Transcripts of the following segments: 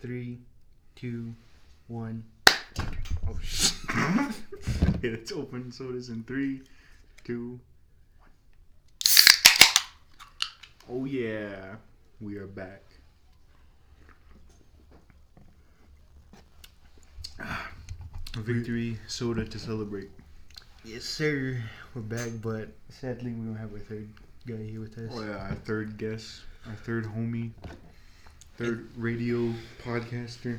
Three, two, one. Oh shit. yeah, it's open sodas in three, two, one. Oh yeah. We are back. Ah, Victory soda to celebrate. Yes, sir. We're back, but sadly we don't have our third guy here with us. Oh yeah, our third guest, our third homie, third radio podcaster.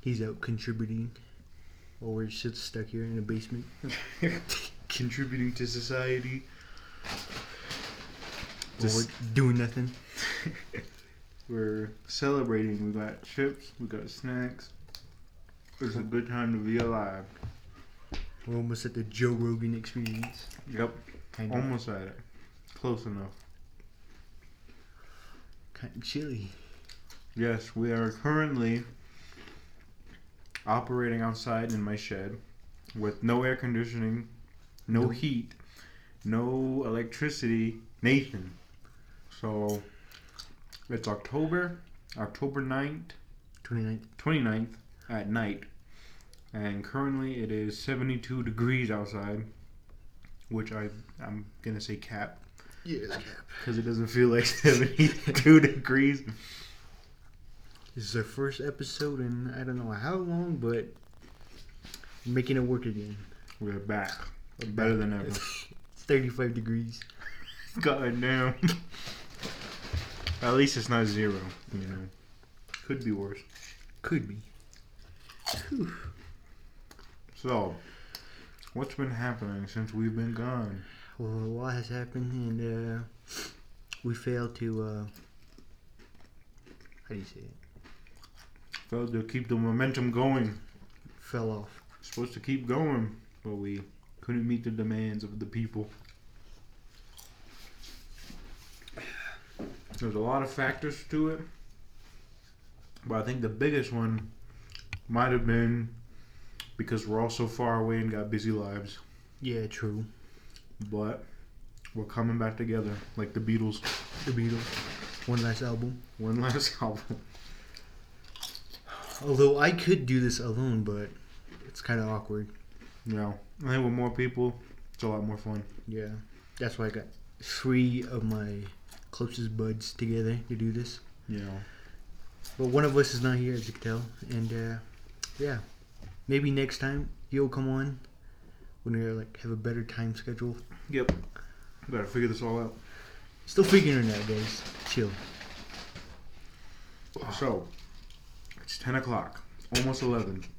He's out contributing while we're just stuck here in the basement. Contributing to society. Just- we're doing nothing. We're celebrating. We got chips, we got snacks. It's a good time to be alive. We're almost at the Joe Rogan experience. Yep, almost at it. Close enough. Kind of chilly. Yes, we are currently operating outside in my shed with no air conditioning, no Nope. heat, no electricity, Nathan. So it's October, October 9th, 29th. 29th at night. And currently it is 72 degrees outside, which I I'm going to say cap Yeah, because it doesn't feel like 72 degrees. This is our first episode in I don't know how long, but we're making it work again. We're back. Better than ever. It's 35 degrees. God damn. At least it's not zero, you know. Could be worse. Could be. Whew. So, what's been happening since we've been gone? Well, a lot has happened, and uh, we failed to. Uh, how do you say it? Failed to keep the momentum going. Fell off. Supposed to keep going, but we couldn't meet the demands of the people. There's a lot of factors to it, but I think the biggest one might have been because we're all so far away and got busy lives. Yeah, true. But we're coming back together like the Beatles. The Beatles. One last album. One last album. Although I could do this alone, but it's kind of awkward. Know, I think with more people, it's a lot more fun. Yeah. That's why I got three of my closest buds together to do this. Yeah. But one of us is not here, as you can tell. And uh, yeah, maybe next time you'll come on when we like have a better time schedule. Yep. We gotta figure this all out. Still figuring it out, guys. Chill. So, it's 10 o'clock, almost 11.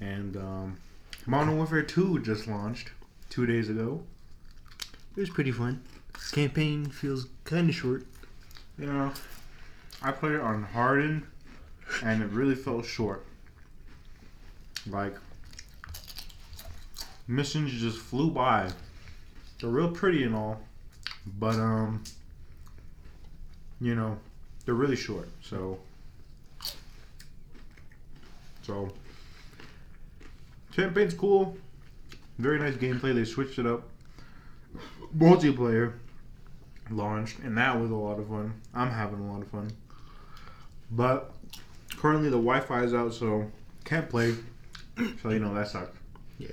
And um, Modern Warfare 2 just launched two days ago. It was pretty fun. This campaign feels kind of short. Yeah. I played it on Harden, and it really felt short. Like, missions just flew by. They're real pretty and all, but, um, you know, they're really short. So, so, campaign's cool. Very nice gameplay. They switched it up. Multiplayer launched, and that was a lot of fun. I'm having a lot of fun. But currently the Wi-Fi is out, so can't play. So you know that sucks. Yeah,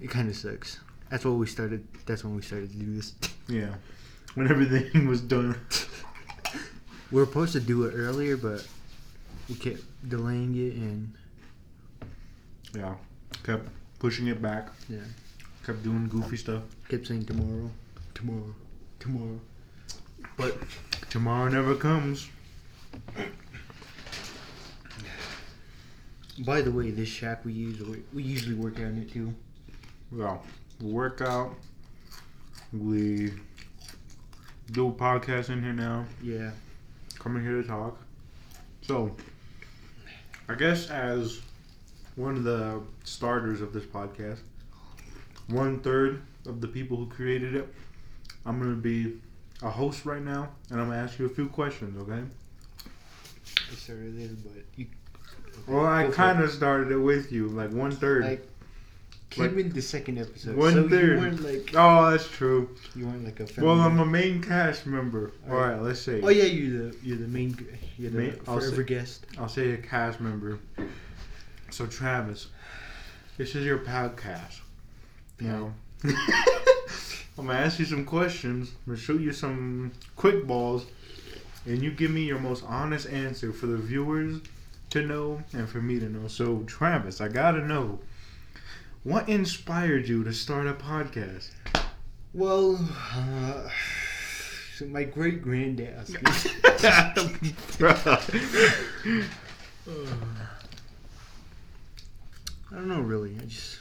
it kind of sucks. That's what we started. That's when we started to do this. Yeah, when everything was done. we were supposed to do it earlier, but we kept delaying it, and Yeah, kept pushing it back. Yeah. kept doing goofy stuff. kept saying tomorrow, tomorrow, tomorrow. But tomorrow never comes. By the way, this shack we use, we, we usually work out in it too. Well, we work out. We do a podcast in here now. Yeah. coming here to talk. So, I guess as one of the starters of this podcast, one third of the people who created it, I'm going to be a host right now, and I'm going to ask you a few questions, okay? I started this, but you. Well, I kind of started it with you, like one third. Like, came Like, in the second episode. one so third. You like Oh, that's true. you weren't like a. Family Well, I'm a main cast member. Oh, All Alright. right, let's say. Oh yeah, you're the you're the main you're the Main- I'll forever say- guest. I'll say a cast member. So Travis, this is your podcast. Now, I'm gonna ask you some questions. I'm gonna shoot you some quick balls, and you give me your most honest answer for the viewers to know and for me to know. So Travis, I gotta know. What inspired you to start a podcast? Well, uh, my great granddad. I don't know really. I just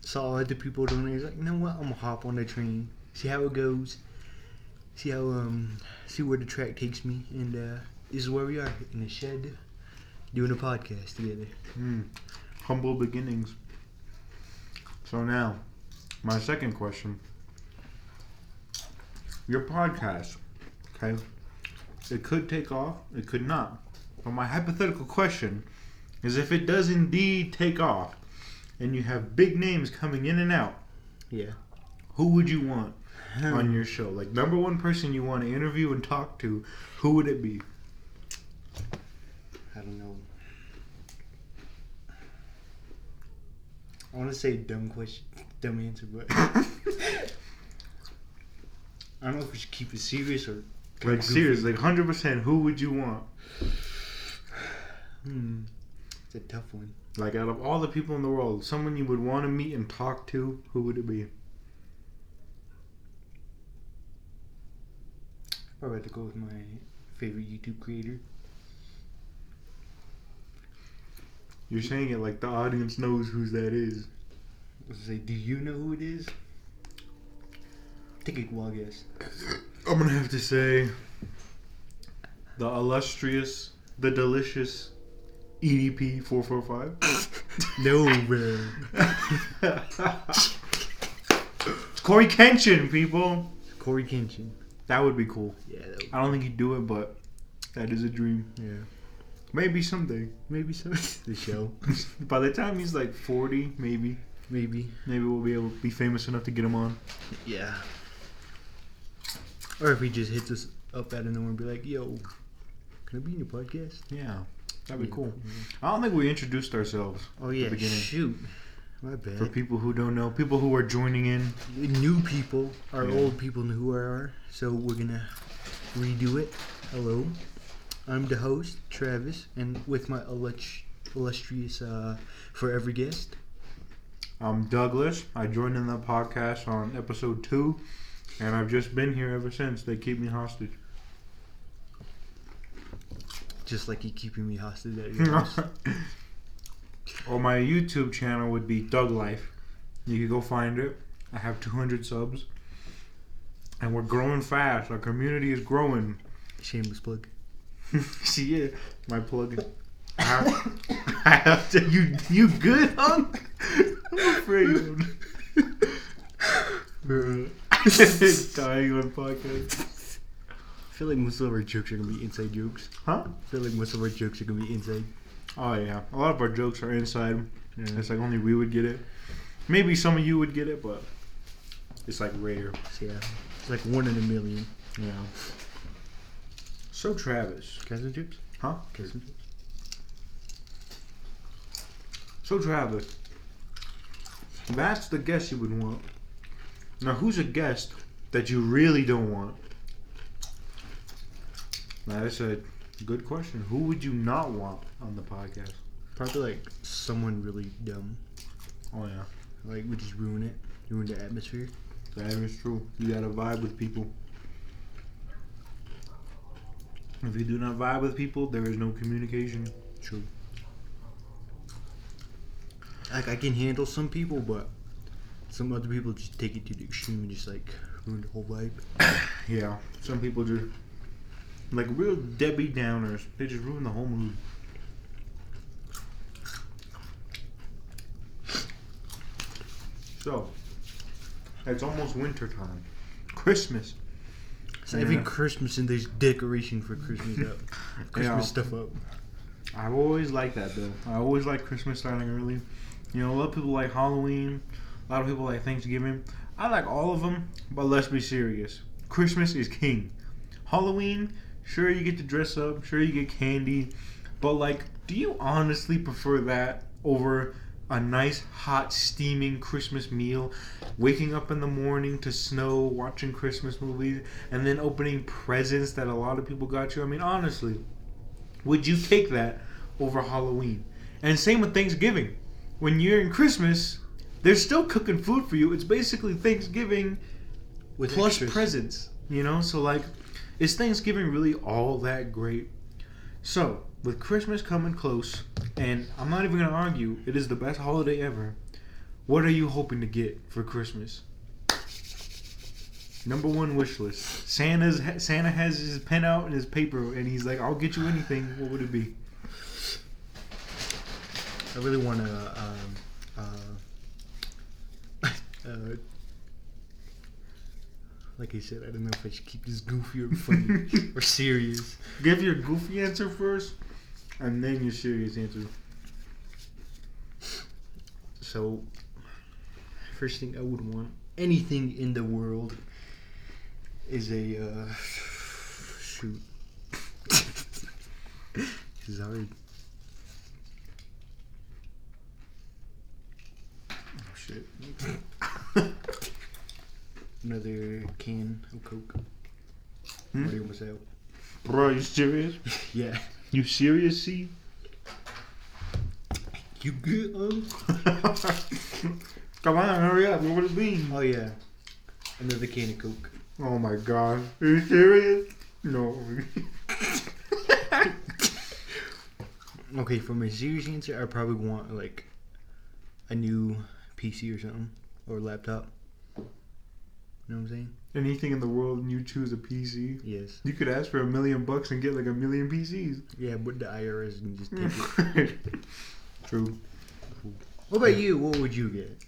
saw other people doing it. I was like, you know what? I'm gonna hop on the train, see how it goes, see how um, see where the track takes me, and uh, this is where we are in the shed, doing a podcast together. Hmm. Humble beginnings. So now, my second question. Your podcast, okay? It could take off, it could not. But my hypothetical question is if it does indeed take off and you have big names coming in and out, Yeah. who would you want hmm. on your show? Like number one person you want to interview and talk to, who would it be? I don't know. I want to say dumb question, dumb answer, but I don't know if we should keep it serious or Like serious, like hundred percent, who would you want? Hmm, it's a tough one. Like out of all the people in the world, someone you would want to meet and talk to, who would it be? Probably have to go with my favorite YouTube creator. You're saying it like the audience knows who that is. I say, do you know who it is? Take a wild guess. I'm gonna have to say the illustrious, the delicious EDP four four five. No, bro. It's Cory Kenshin, people. Cory Kenshin. That would be cool. Yeah, that would, I don't think he'd do it, but that is a dream. yeah. Maybe someday. Maybe so. the show. By the time he's like 40, maybe, Maybe. maybe we'll be able to be famous enough to get him on. Yeah. Or if he just hits us up out of nowhere and be like, yo, can I be in your podcast? Yeah, that'd be Yeah. cool. I don't think we introduced ourselves Oh, yeah. beginning. Shoot. My bad. for people who don't know, people who are joining in. New people are Yeah. old people know who I are. So we're going to redo it. Hello. I'm the host, Travis, and with my illust- illustrious uh, forever guest. I'm Douglas. I joined in the podcast on episode two, and I've just been here ever since. They keep me hostage. Just like you keeping me hostage at your house. or my YouTube channel would be Doug Life. You can go find it. I have 200 subs, and we're growing fast. Our community is growing. Shameless plug. See is my plug. I have, I have to. You you good, hunk? I'm afraid. Dying on podcast. I feel like most of our jokes are to be inside jokes. Huh? I feel like most of our jokes are to be inside. Oh yeah, a lot of our jokes are inside. Yeah. It's like only we would get it. Maybe some of you would get it, but it's like rare. Yeah. It's like one in a million. Yeah. So Travis, Cousin chips? huh? Cousin chips? So Travis, that's the guest you would want. Now, who's a guest that you really don't want? Now, that's a good question. Who would you not want on the podcast? Probably like someone really dumb. Oh yeah, Like, would just ruin it. Ruin the atmosphere. that is true. You gotta vibe with people. If you do not vibe with people, there is no communication. True. Like, I can handle some people, but some other people just take it to the extreme and just like ruin the whole vibe. Yeah, some people just like real Debbie Downers. They just ruin the whole mood. So, it's almost winter time. Christmas. So every Yeah. Christmas and there's decoration for Christmas up. Christmas Yeah. stuff up. I've always liked that though. I always like Christmas starting early. You know, a lot of people like Halloween. A lot of people like Thanksgiving. I like all of them, but let's be serious. Christmas is king. Halloween, sure you get to dress up, sure you get candy, but like, do you honestly prefer that over a nice hot steaming Christmas meal, waking up in the morning to snow, watching Christmas movies, and then opening presents that a lot of people got you? I mean, honestly, would you take that over Halloween? And same with Thanksgiving. When you're in Christmas, they're still cooking food for you. It's basically Thanksgiving With plus extras. presents, you know? So, like, is Thanksgiving really all that great? So, with Christmas coming close, and I'm not even gonna argue, it is the best holiday ever. What are you hoping to get for Christmas? Number one wish list. Santa's Santa has his pen out and his paper, and he's like, "I'll get you anything." What would it be? I really want to. Um, uh, uh, like I said, I don't know if I should keep this goofy or funny or serious. Give your goofy answer first, and then your serious answer. So, first thing I would want, anything in the world, is a uh, shoot. this is hard. Oh shit. Another can of Coke. Hmm? Already almost out. Bro, you serious? Yeah. You serious, C? You good? Um? Come on, hurry up. What would it be? Oh yeah. Another can of Coke. Oh my god. Are you serious? No. Okay, for my serious answer, I probably want like a new PC or something or laptop. You know what I'm saying? Anything in the world and you choose a PC. Yes. You could ask for a million bucks and get like a million PCs. Yeah, but the IRS can just take it. True. What about you? What would you get?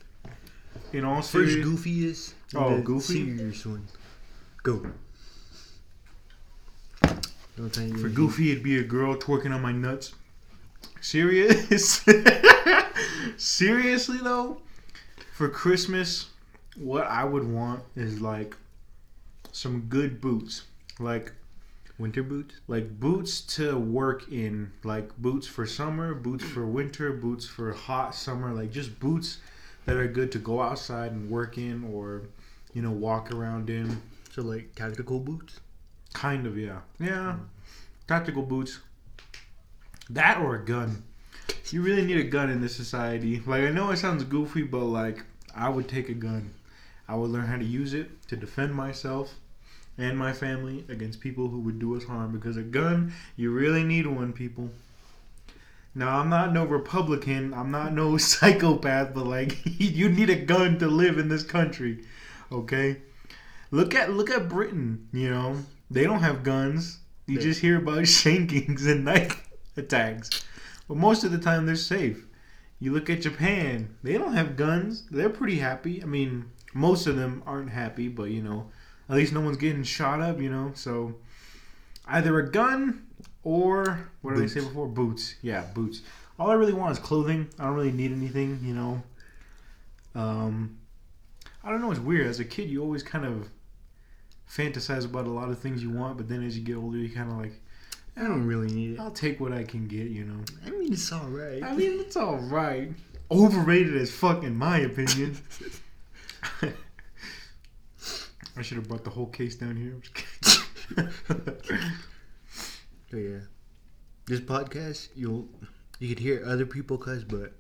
In all First serious, goofiest. Oh, goofy? Serious one. Go. Don't tell you for anything. Goofy, it'd be a girl twerking on my nuts. Serious? Seriously though, for Christmas, what I would want is like some good boots, like Winter boots. like boots to work in, like boots for summer, boots for winter, boots for hot summer, like just boots that are good to go outside and work in or you know walk around in. So like tactical boots. Kind of, yeah. Yeah. Hmm. Tactical boots. That or a gun. You really need a gun in this society. Like I know it sounds goofy, but like I would take a gun. I would learn how to use it to defend myself and my family against people who would do us harm because a gun, you really need one, people. Now, I'm not no Republican, I'm not no psychopath, but like you need a gun to live in this country. Okay? Look at look at Britain, you know. They don't have guns. You just hear about shankings and knife attacks. But most of the time they're safe. You look at Japan, they don't have guns. They're pretty happy. I mean, most of them aren't happy, but you know, at least no one's getting shot up, you know. So either a gun or what did I say before? Boots. Yeah, boots. All I really want is clothing. I don't really need anything, you know. Um, I don't know. It's weird. As a kid, you always kind of fantasize about a lot of things you want, but then as you get older, you kind of like, I don't really need it. I'll take what I can get, you know. I mean, it's all right. I mean, it's all right. Overrated as fuck, in my opinion. I should have brought the whole case down here. I'm just kidding. So yeah, this podcast you'll you could hear other people cuss, but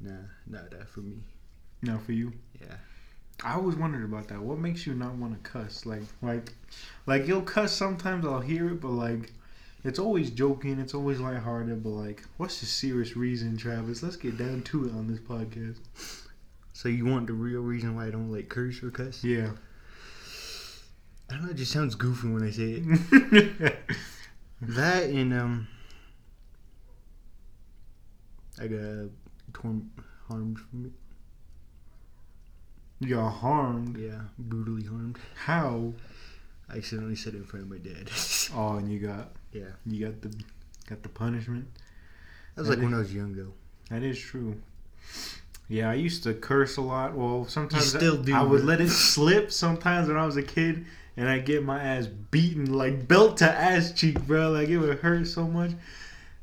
nah, not that for me. now for you, Yeah, I always wondered about that. What makes you not want to cuss? Like, like, like you'll cuss sometimes. I'll hear it, but like, it's always joking. It's always lighthearted. But like, what's the serious reason, Travis? Let's get down to it on this podcast. So you want the real reason why I don't like curse or cuss? Yeah. I don't know. It just sounds goofy when I say it. that and um, I got torn harmed from it. you got harmed. Yeah, brutally harmed. How? I accidentally said it in front of my dad. Oh, and you got yeah, you got the got the punishment. that was like when I was young though. That is true. Yeah, I used to curse a lot. Well, sometimes still I, do, I would let it slip sometimes when I was a kid, and I get my ass beaten like belt to ass cheek, bro. Like it would hurt so much.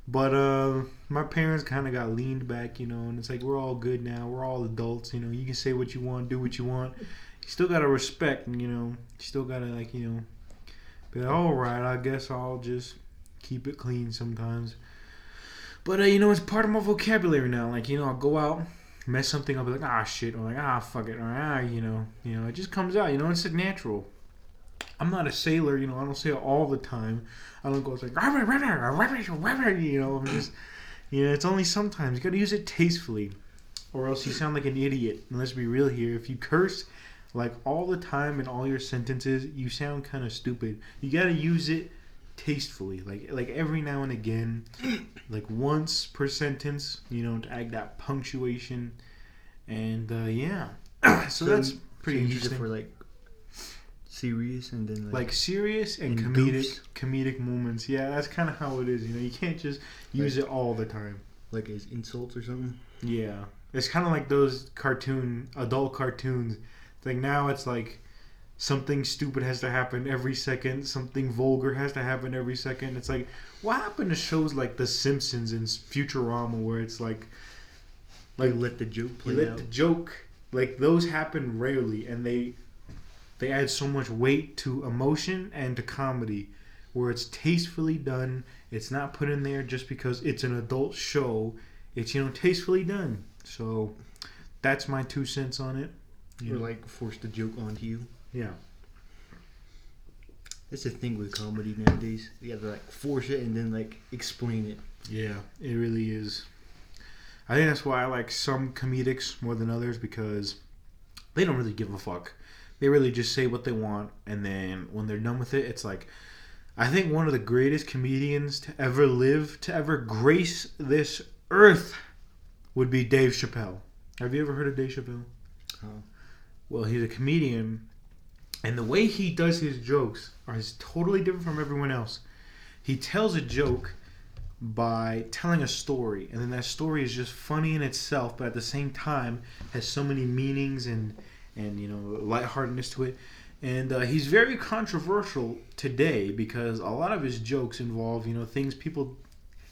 But uh, my parents kind of got leaned back, you know, and it's like we're all good now. We're all adults, you know. You can say what you want, do what you want. You still gotta respect, you know. You still gotta like, you know, be like, all right. I guess I'll just keep it clean sometimes. But uh, you know, it's part of my vocabulary now. Like, you know, I'll go out, mess something up, like, ah, shit, or like, ah, fuck it, or ah, you know, you know, it just comes out. You know, it's natural. I'm not a sailor, you know. I don't say it all the time. I don't go it's like, you know. I'm just, you know, it's only sometimes. You got to use it tastefully, or else you sound like an idiot. And let's be real here. If you curse like all the time in all your sentences, you sound kind of stupid. You got to use it tastefully, like like every now and again, like once per sentence. You know, to add that punctuation, and uh, yeah. so, that's pretty so interesting. for like serious and then like, like serious and, and comedic goofs. comedic moments. Yeah, that's kind of how it is. You know, you can't just use it all the time. like as insults or something. Yeah, it's kind of like those cartoon adult cartoons. Like now, it's like something stupid has to happen every second. Something vulgar has to happen every second. It's like what happened to shows like The Simpsons and Futurama, where it's like Like let the joke play let out. the joke like those happen rarely and they they add so much weight to emotion and to comedy where it's tastefully done it's not put in there just because it's an adult show it's you know tastefully done so that's my two cents on it You or like force the joke onto you. Yeah That's the thing with comedy nowadays. You have to like force it and then like explain it. yeah it really is i think that's why i like some comedics more than others because they don't really give a fuck they really just say what they want and then when they're done with it it's like i think one of the greatest comedians to ever live to ever grace this earth would be dave chappelle have you ever heard of dave chappelle Oh. well he's a comedian and the way he does his jokes are is totally different from everyone else. He tells a joke by telling a story and then that story is just funny in itself but at the same time has so many meanings and and you know lightheartedness to it. And uh, he's very controversial today because a lot of his jokes involve you know things people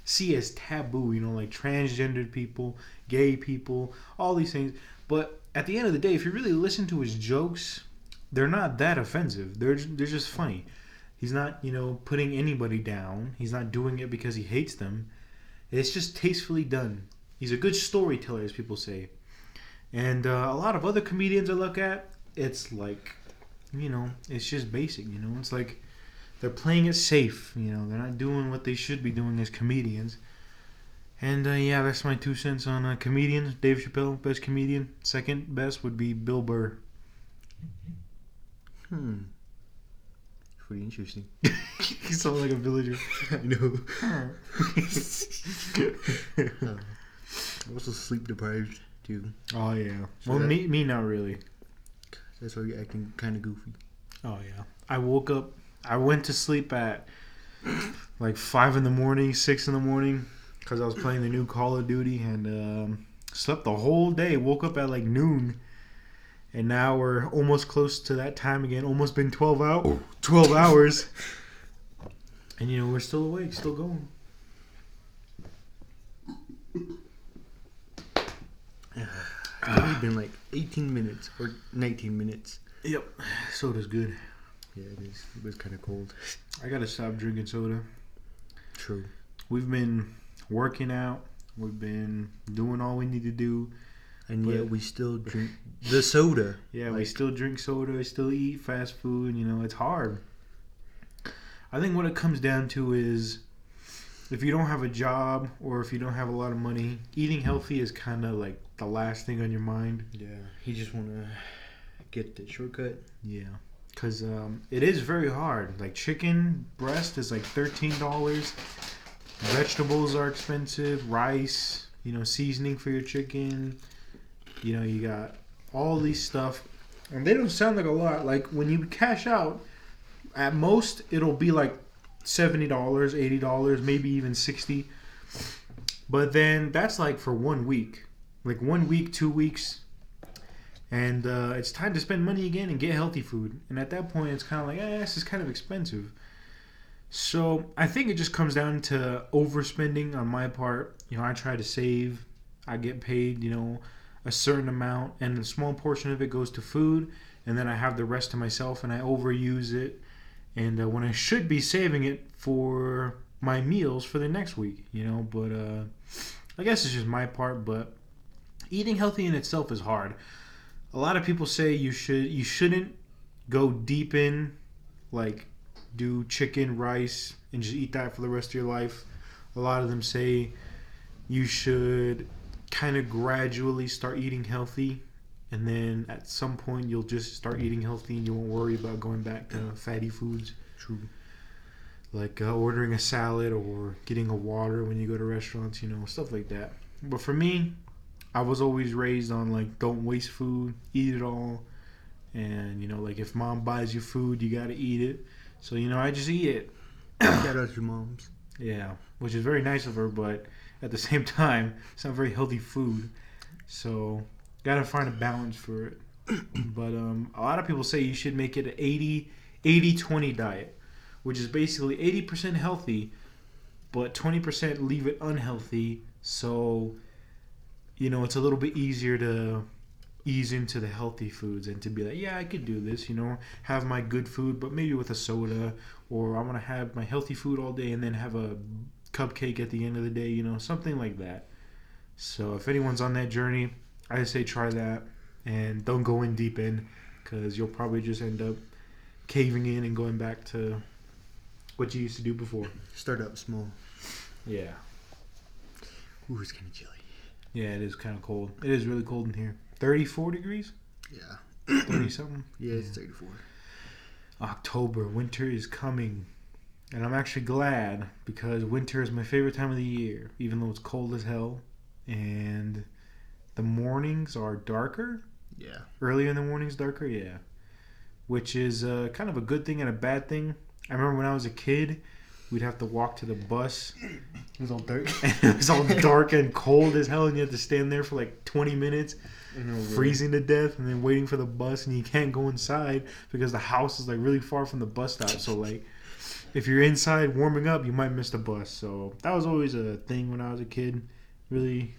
see as taboo you know like transgendered people gay people all these things. But at the end of the day if you really listen to his jokes they're not that offensive they're, they're just funny He's not, you know, putting anybody down. He's not doing it because he hates them. It's just tastefully done. He's a good storyteller, as people say. And uh, a lot of other comedians I look at, it's like, you know, it's just basic. You know, it's like they're playing it safe. You know, they're not doing what they should be doing as comedians. And uh, yeah, that's my two cents on uh, comedians. Dave Chappelle, best comedian. Second best would be Bill Burr. Hmm. Pretty interesting. he sounds like a villager. I know. I'm also sleep deprived too. Oh yeah. So well, that- me me not really. That's why you're acting kind of goofy. Oh yeah. I woke up. I went to sleep at like five in the morning, six in the morning, because I was playing the new Call of Duty and um, slept the whole day. Woke up at like noon, and now we're almost close to that time again. Almost been twelve out, oh. twelve hours, and you know we're still awake, still going. It's been like 18 minutes or 19 minutes. Yep. Soda's good. Yeah, it is. It was kind of cold. I gotta stop drinking soda. True. We've been working out. We've been doing all we need to do. And yet we still drink the soda. Yeah, we still drink soda, we still eat fast food, you know, it's hard. I think what it comes down to is if you don't have a job or if you don't have a lot of money, eating healthy is kind of like the last thing on your mind. Yeah. You just want to get the shortcut. Yeah. Because um, it is very hard. Like chicken breast is like $13. Vegetables are expensive. Rice, you know, seasoning for your chicken. You know, you got all these stuff. And they don't sound like a lot. Like when you cash out, at most it'll be like $70, $80, maybe even 60 But then that's like for one week. like one week, two weeks, and uh, it's time to spend money again and get healthy food. And at that point, it's kind of like, eh, this is kind of expensive. So I think it just comes down to overspending on my part. You know, I try to save. I get paid, you know, a certain amount, and a small portion of it goes to food, and then I have the rest to myself, and I overuse it. And uh, when I should be saving it for my meals for the next week, you know. But uh, I guess it's just my part. But eating healthy in itself is hard. A lot of people say you should you shouldn't go deep in, like do chicken, rice, and just eat that for the rest of your life. A lot of them say you should kind of gradually start eating healthy and then at some point you'll just start eating healthy and you won't worry about going back to fatty foods. True. like uh, ordering a salad or getting a water when you go to restaurants you know stuff like that. But for me i was always raised on like don't waste food eat it all. And you know like if mom buys you food you gotta eat it. So you know i just eat it. Shout out to your moms. yeah which is very nice of her but at the same time it's not very healthy food. So gotta find a balance for it. But um, a lot of people say you should make it an 80 80 20 diet which is basically 80% healthy but 20% leave it unhealthy. So you know it's a little bit easier to ease into the healthy foods and to be like yeah i could do this you know have my good food but maybe with a soda or i want to have my healthy food all day and then have a cupcake at the end of the day you know something like that so if anyone's on that journey i say try that and don't go in deep in because you'll probably just end up caving in and going back to what you used to do before Start up small. yeah Ooh, it's kind of chilly. yeah it is kind of cold it is really cold in here 34 degrees Yeah. 30 something Yeah, it's 34. October, winter is coming. And I'm actually glad because winter is my favorite time of the year, even though it's cold as hell. And the mornings are darker. Yeah. Earlier in the mornings, darker, yeah. Which is uh, kind of a good thing and a bad thing. I remember when I was a kid, we'd have to walk to the bus, It was all dark. it was all dark and cold as hell, and you had to stand there for like 20 minutes freezing to death and then waiting for the bus and you can't go inside because the house is like really far from the bus stop so like if you're inside warming up you might miss the bus so that was always a thing when i was a kid really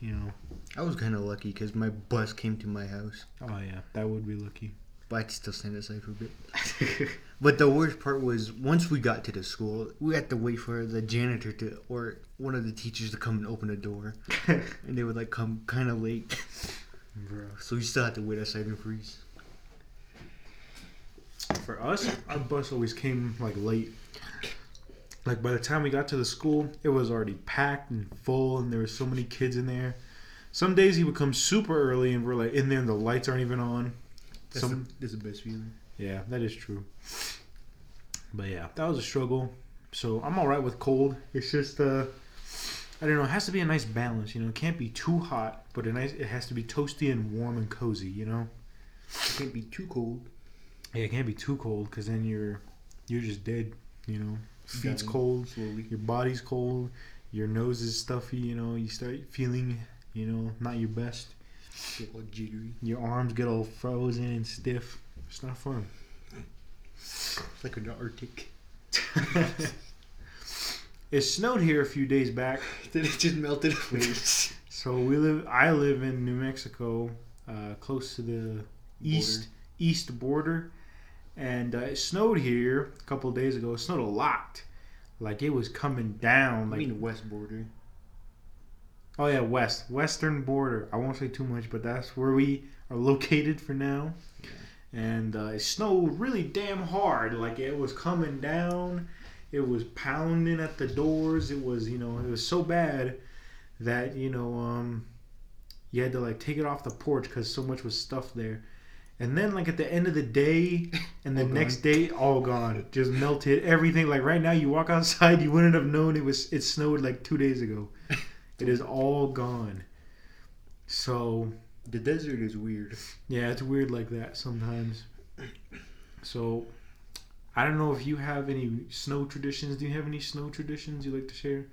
you know I was kind of lucky because my bus came to my house, oh yeah that would be lucky but I could still stand aside for a bit. But the worst part was once we got to the school, we had to wait for the janitor to or one of the teachers to come and open the door, and they would like come kind of late. Bro. So we still had to wait outside and freeze. For us our bus always came like late like by the time we got to the school it was already packed and full and there were so many kids in there some days he would come super early and we're like in there and the lights aren't even on That's, Some- the, that's the best feeling. Yeah, that is true. But yeah, that was a struggle. So I'm all right with cold. It's just uh, I don't know. It has to be a nice balance. You know, it can't be too hot, but a nice. It has to be toasty and warm and cozy. You know. It can't be too cold. Yeah, it can't be too cold because then you're you're just dead. You know, feet's Dying cold, slowly. your body's cold, your nose is stuffy. You know, you start feeling you know not your best. Get all jittery. Your arms get all frozen and stiff. It's not fun. It's like in the Arctic. it snowed here a few days back. Then it just melted away. So we live. I live in New Mexico, uh, close to the east east border, and uh, it snowed here a couple days ago. It snowed a lot, like it was coming down. I mean west border. oh yeah, west western border. I won't say too much, but that's where we are located for now. And uh, it snowed really damn hard. Like it was coming down. It was pounding at the doors. It was you know it was so bad that you know um you had to like take it off the porch because so much was stuffed there and then like at the end of the day and the All next gone. day all gone just melted everything like right now you walk outside you wouldn't have known it was it snowed like two days ago it is all gone so The desert is weird. yeah it's weird like that sometimes so i don't know if you have any snow traditions do you have any snow traditions you like to share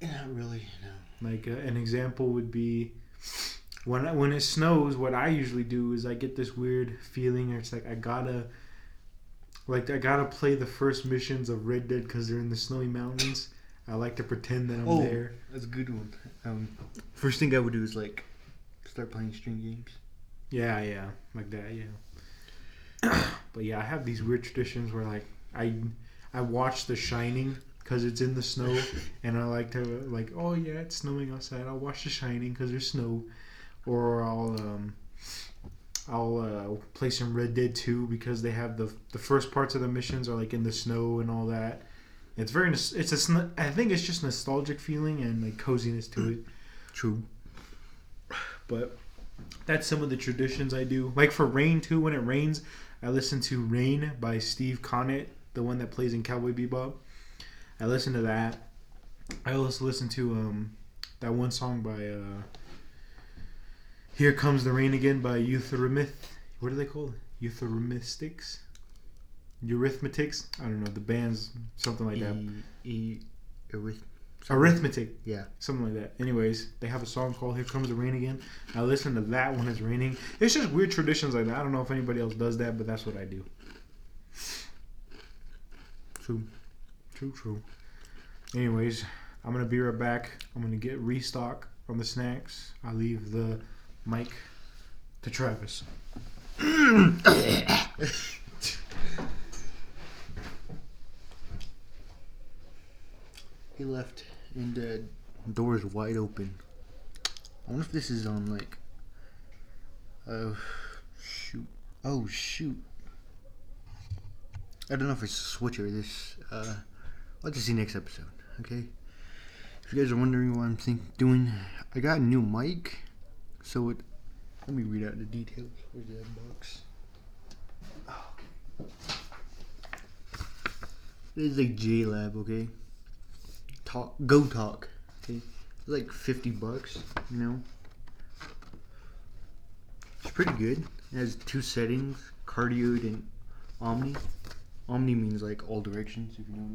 Not really. No. Like uh, an example would be when I- when it snows. What I usually do is I get this weird feeling. It's like I gotta, like I gotta play the first missions of Red Dead because they're in the snowy mountains. I like to pretend that I'm Oh. there. That's a good one. Um, first thing I would do is like start playing string games. Yeah, yeah, like that. Yeah. but yeah, I have these weird traditions where like I I watch The Shining because it's in the snow, and I like to like oh yeah it's snowing outside. I'll watch The Shining because there's snow, or I'll um I'll uh, play some Red Dead 2 because they have the the first parts of the missions are like in the snow and all that. It's very it's a I think it's just nostalgic feeling and like coziness to it. True. But that's some of the traditions I do. Like for Rain too, when it rains, I listen to Rain by Steve Conte, the one that plays in Cowboy Bebop. I listen to that. I also listen to um that one song by uh Here Comes the Rain Again by Euthermith. What are they called? Euthermistics? Eurythmetics? I don't know. The band's something like that. E, e, arith- Arithmetic. Yeah. something like that. Anyways, they have a song called "Here Comes the Rain Again." I listen to that when it's raining. It's just weird traditions like that. I don't know if anybody else does that, but that's what I do. True. True, true. Anyways, I'm gonna be right back. I'm gonna get restock on the snacks. I leave the mic to Travis. He left, and the door is wide open. I wonder if this is on like. Oh, shoot! Oh shoot! I don't know if it's a switch or this. Uh, I'll just see next episode. Okay. If you guys are wondering what I'm think doing, I got a new mic, so it. Let me read out the details. Where's that box? Oh, okay. This is like JLab, okay? talk go talk okay it's like 50 bucks you know it's pretty good it has two settings cardioid and omni omni means like all directions if you know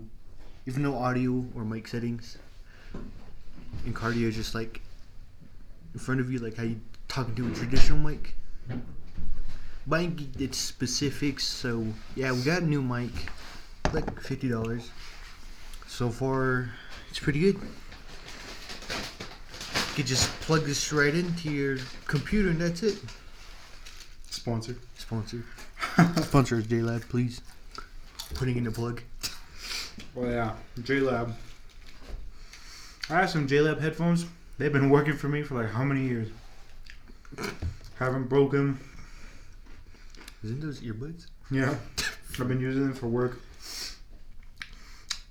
if know audio or mic settings and cardio is just like in front of you like how you talking to a traditional mic but I its specifics so yeah we got a new mic like $50 so far it's pretty good. You could just plug this right into your computer and that's it. Sponsor. Sponsor. Sponsor is JLab, please. Putting in the plug. Well, yeah, JLab. I have some JLab headphones. They've been working for me for like how many years? Haven't broken. Isn't those earbuds? Yeah, I've been using them for work.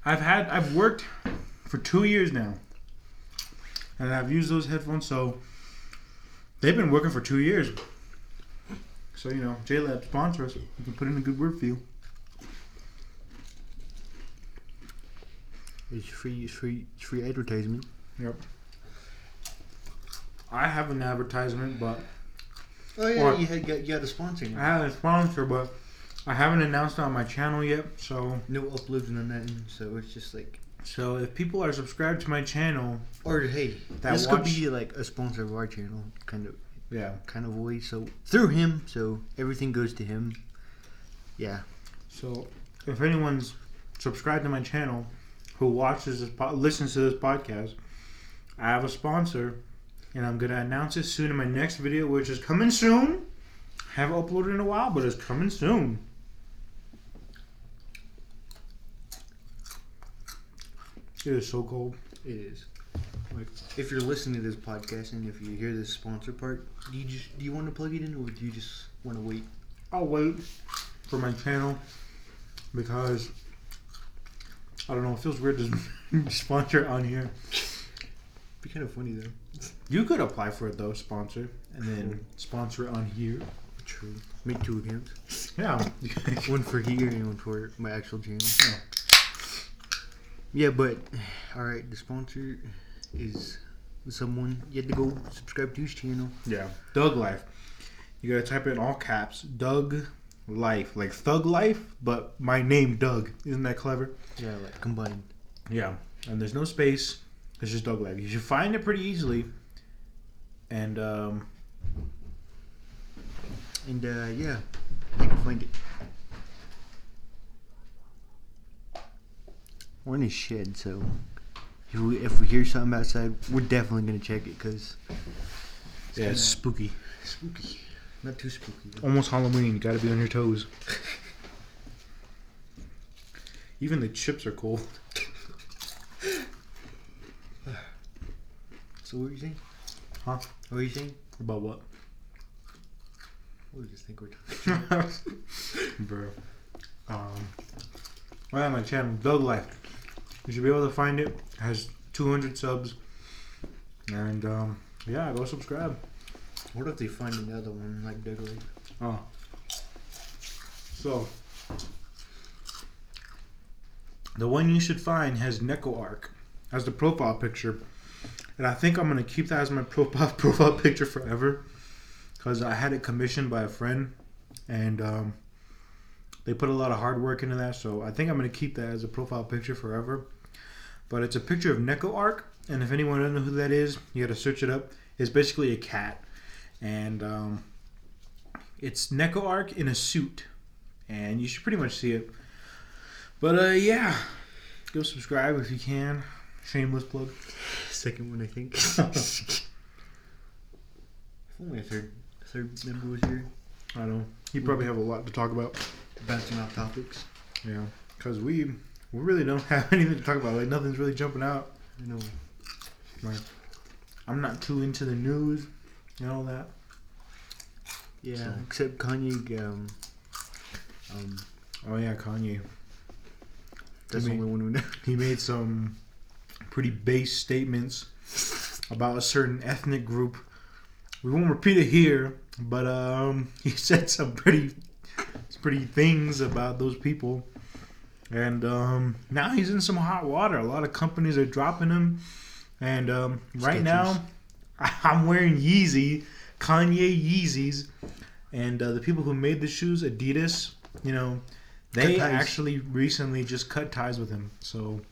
I've had I've worked for two years now, and I've used those headphones. So they've been working for two years. So you know, JLab sponsor us. We can put in a good word for you. It's free, it's free, it's free advertisement. Yep. I have an advertisement, but Oh yeah, Or- you had you got a sponsor I have a sponsor, but I haven't announced it on my channel yet. So No uploads and nothing, so it's just like. so if people are subscribed to my channel, Or hey, That this watch- could be like a sponsor of our channel, kind of, yeah. kind of way. So through him, so everything goes to him. Yeah. So, if anyone's subscribed to my channel who watches this, po- listens to this podcast, I have a sponsor, and I'm gonna announce it soon in my next video, which is coming soon. I Haven't uploaded in a while, but it's coming soon. It is so cold. It is. Like, If you're listening to this podcast and if you hear this sponsor part, do you just do you want to plug it in or do you just want to wait? I'll wait for my channel because I don't know. It feels weird to sponsor on here. Be kind of funny though. You could apply for it though, sponsor, and then sponsor it on here. True. Make two accounts. Yeah. One for here and one for my actual channel. Yeah. Yeah, but all right, the sponsor is someone you had to go subscribe to his channel. yeah. Doug Life. You gotta type in all caps. Doug Life, like Thug Life, but my name Doug. Isn't that clever? Yeah, like combined. Yeah. And there's no space. It's just Doug Life. You should find it pretty easily. And um, And uh, yeah, you can find it. We're in a shed, so if we, if we hear something outside, we're definitely gonna check it because yeah, it's kinda- spooky. spooky. Not too spooky. though. Almost Halloween. You got to be on your toes. Even the chips are cold. So what are you saying? Huh? What are you saying? About what? What do you think we're talking? About? Bro. Um, right on my channel, Doug Life. You should be able to find it. it has 200 subs. And um, yeah, go subscribe. What if they find another one like Doug Life? Oh. So, the one you should find has Neko Arc as the profile picture. And I think I'm to keep that as my profile profile picture forever. Because I had it commissioned by a friend. And um, they put a lot of hard work into that. So I think I'm to keep that as a profile picture forever. But it's a picture of Neko Arc. And if anyone doesn't know who that is, you got to search it up. It's basically a cat. And um, it's Neko Arc in a suit, and you should pretty much see it. But uh, yeah, go subscribe if you can. Shameless plug. Second one, I think. if only a third, third member was here, I know you probably have a lot to talk about. bouncing off topics. Yeah, because we we really don't have anything to talk about. Like nothing's really jumping out. You know. Like I'm not too into the news and all that. Yeah, So- except Kanye. Um, um, Oh yeah, Kanye. that's the only one who knows. He made some pretty base statements about a certain ethnic group. We won't repeat it here, but um, he said some pretty, some pretty things about those people, and um, now he's in some hot water. A lot of companies are dropping him, and um, right now, I'm wearing Yeezy, Kanye Yeezys, and uh, the people who made the shoes, Adidas, you know, they actually recently just cut ties with him. So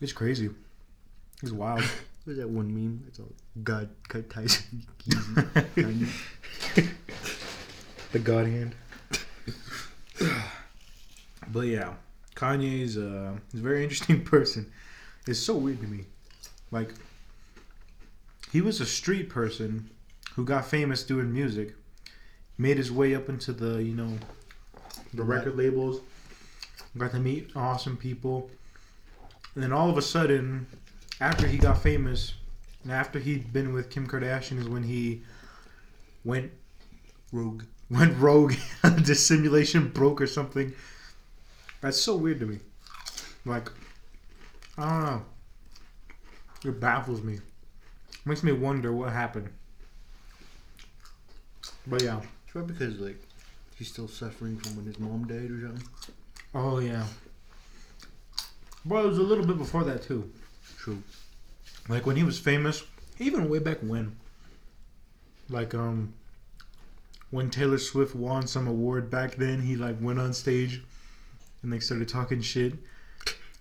it's crazy. It's wild. What was that one meme? It's all God cut ties. The God hand. but yeah, Kanye's uh, he's a very interesting person. It's so weird to me. Like, he was a street person who got famous doing music, made his way up into the you know the record labels, got to meet awesome people, and then all of a sudden, after he got famous, and after he'd been with Kim Kardashian, is when he went Rogue. went rogue. the simulation broke or something. That's so weird to me. Like, I don't know. It baffles me. Makes me wonder what happened. But yeah. It's probably because like he's still suffering from when his mom died or something. Oh yeah. Well, it was a little bit before that too. True. Like when he was famous, even way back when. Like um when Taylor Swift won some award back then, he like went on stage and they started talking shit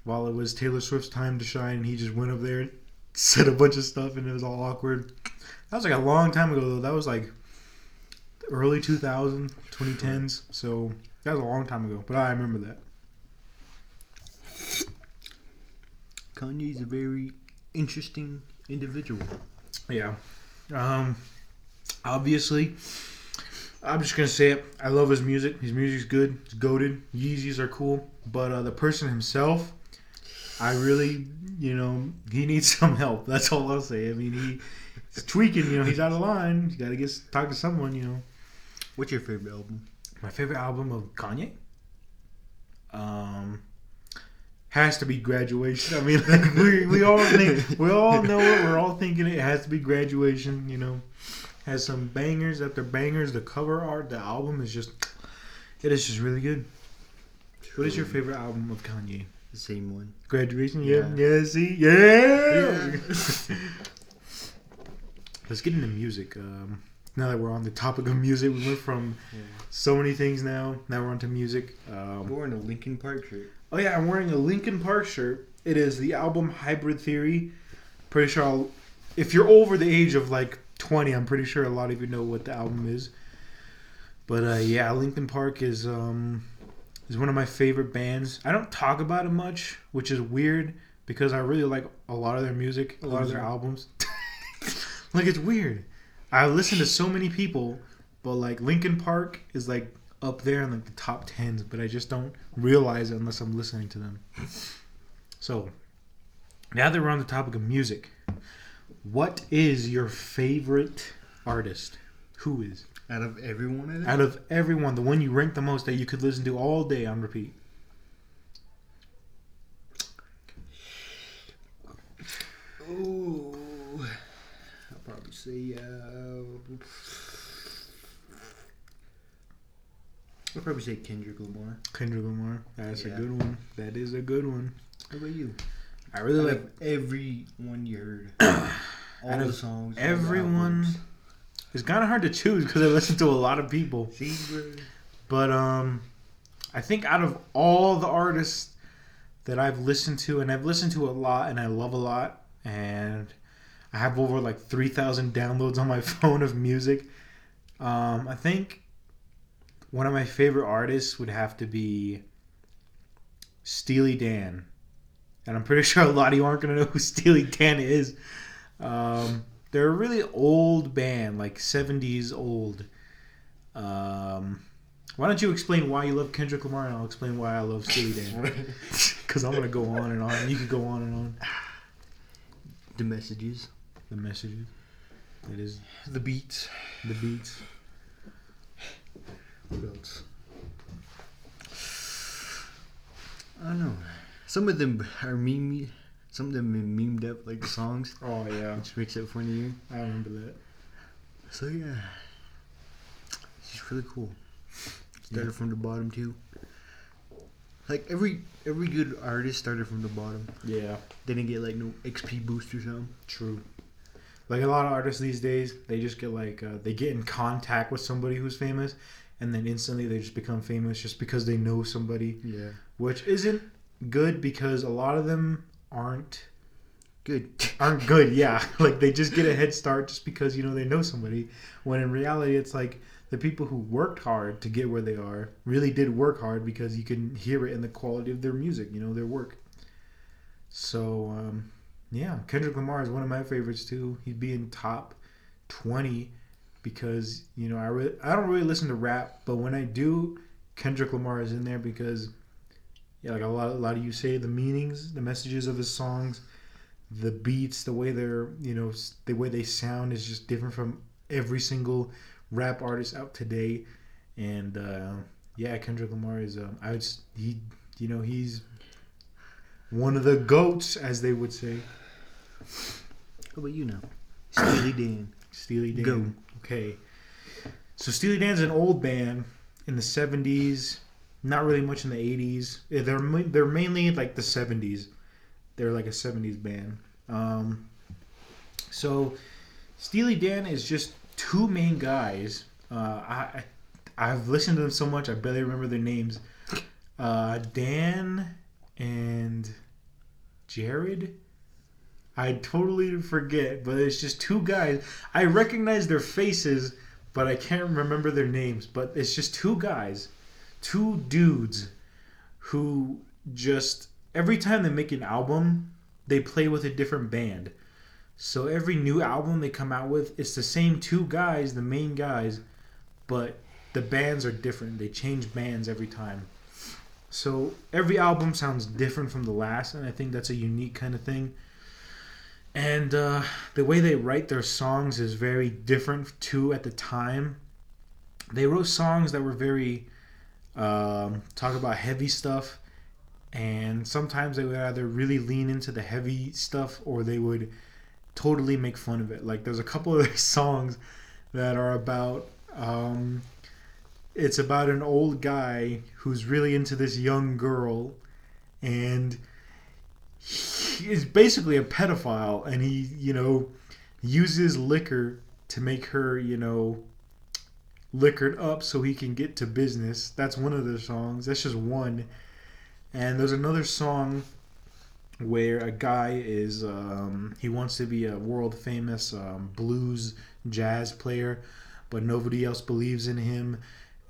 while it was Taylor Swift's time to shine and he just went up there said a bunch of stuff and it was all awkward. That was like a long time ago though. That was like early 2000, 2010s. So that was a long time ago, but I remember that. Kanye's a very interesting individual. Yeah. Um obviously I'm just gonna say it. I love his music. His music's good. It's goaded. Yeezys are cool. But uh, the person himself, I really, you know, he needs some help. That's all I'll say. I mean, he's tweaking. You know, he's out of line. You gotta get talk to someone. You know. What's your favorite album? My favorite album of Kanye. Um, has to be graduation. I mean, like we we all think we all know it. We're all thinking it has to be graduation. You know, has some bangers after bangers. The cover art, the album is just, it is just really good. What is your favorite album of Kanye? The same one. Graduation. Yeah. Yeah. Yeah. See. Yeah. Yeah. Let's get into music. Um, now that we're on the topic of music, we went from Yeah. so many things now. Now we're on to music. Um, We're in a Linkin Park shirt. Oh yeah, I'm wearing a Linkin Park shirt. It is the album Hybrid Theory. Pretty sure I'll, if you're over the age of like 20, I'm pretty sure a lot of you know what the album is. But uh, yeah, Linkin Park is um, is one of my favorite bands. I don't talk about it much, which is weird because I really like a lot of their music, a lot of their albums. like it's weird. I listen to so many people, but like Linkin Park is like up there in like the top tens, but I just don't realize it unless I'm listening to them. So now that we're on the topic of music, what is your favorite artist? Who is? Out of everyone? Out of everyone, the one you rank the most that you could listen to all day on repeat. Ooh. I'll probably say, uh. I'll probably say Kendrick Lamar. Kendrick Lamar. That's a good one. That is a good one. How about you? I really Out like every one you heard. all the songs. all the everyone. It's kind of hard to choose because I listen to a lot of people. See. But um, I think out of all the artists that I've listened to, and I've listened to a lot, and I love a lot, and I have over like three thousand downloads on my phone of music. Um, I think one of my favorite artists would have to be Steely Dan, and I'm pretty sure a lot of you aren't gonna know who Steely Dan is. Um, they're a really old band, like '70s old. Um, why don't you explain why you love Kendrick Lamar, and I'll explain why I love Steely Dan. Because I'm gonna go on and on. You could go on and on. The messages, The messages. It is the beats. the beats. Else? I don't know. Some of them are meme. Some of them are memed up like songs, Oh yeah, which makes it funnier. I remember that. So yeah, it's just really cool. Started Yeah. from the bottom too. Like every every good artist started from the bottom. Yeah, They didn't get like no XP boost or something. true. Like a lot of artists these days, they just get like uh, they get in contact with somebody who's famous, and then instantly they just become famous just because they know somebody, Yeah. which isn't good because a lot of them aren't Good. aren't good. Yeah, like they just get a head start just because you know they know somebody. When in reality, it's like the people who worked hard to get where they are really did work hard because you can hear it in the quality of their music. You know their work. So um, yeah, Kendrick Lamar is one of my favorites too. He'd be in top twenty because you know I really I don't really listen to rap, but when I do, Kendrick Lamar is in there because yeah, like a lot a lot of you say the meanings, the messages of his songs the beats, the way they're, you know, the way they sound is just different from every single rap artist out today. And uh, yeah, Kendrick Lamar is, um, I would, he, you know, he's one of the goats, as they would say. How about you now? Steely Dan. Steely Dan. Go. Okay. So Steely Dan's an old band in the 70s, not really much in the 80s. They're they're mainly like the 70s. They're like a 70s band. Um, so Steely Dan is just two main guys. Uh, I I've listened to them so much I barely remember their names. Uh, Dan and Jared. I totally forget, but it's just two guys. I recognize their faces, but I can't remember their names. But it's just two guys, two dudes, who just every time they make an album, they play with a different band. So every new album they come out with, it's the same two guys, the main guys, but the bands are different. They change bands every time. So every album sounds different from the last, and I think that's a unique kind of thing. And uh, the way they write their songs is very different too at the time. They wrote songs that were very um, talk about heavy stuff, and sometimes they would either really lean into the heavy stuff or they would totally make fun of it. Like there's a couple of their songs that are about um, it's about an old guy who's really into this young girl and he is basically a pedophile and he you know uses liquor to make her you know liquored up so he can get to business. That's one of their songs. That's just one. And there's another song where a guy is um, he wants to be a world famous um, blues jazz player, but nobody else believes in him,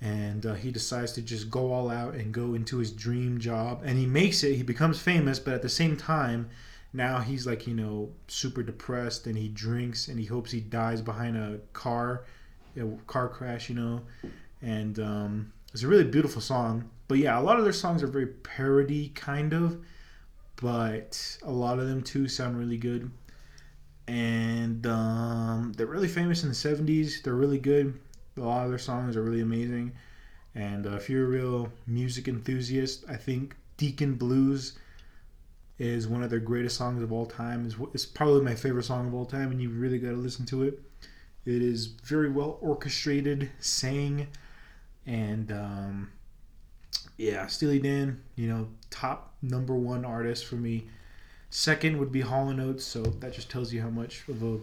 and uh, he decides to just go all out and go into his dream job, and he makes it. He becomes famous, but at the same time. Now he's like, you know, super depressed and he drinks and he hopes he dies behind a car, a car crash, you know. And um, it's a really beautiful song. But yeah, a lot of their songs are very parody kind of, but a lot of them too sound really good. And um, they're really famous in the 70s. They're really good. A lot of their songs are really amazing. And uh, if you're a real music enthusiast, I think Deacon Blues is one of their greatest songs of all time. It's, it's probably my favorite song of all time, and you really got to listen to it. It is very well orchestrated, sang, and um, yeah, Steely Dan, you know, top number one artist for me. Second would be Hall Oates, so that just tells you how much of a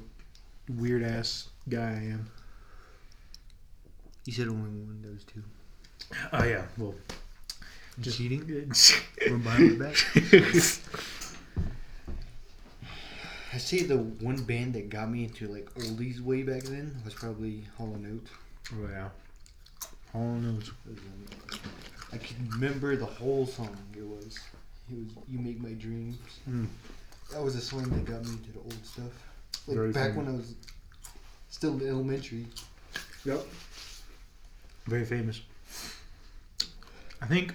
weird ass guy I am. You said only one. Those two. Oh yeah, well, Just cheating. We're behind my back. I say the one band that got me into like oldies way back then was probably Hall and Oates. oh yeah, Hall and Oates. It was, um, I can remember the whole song. It was, it was "You Make My Dreams." Mm. That was a song that got me into the old stuff. Like Very back famous. when I was still in elementary. Yep. Very famous. I think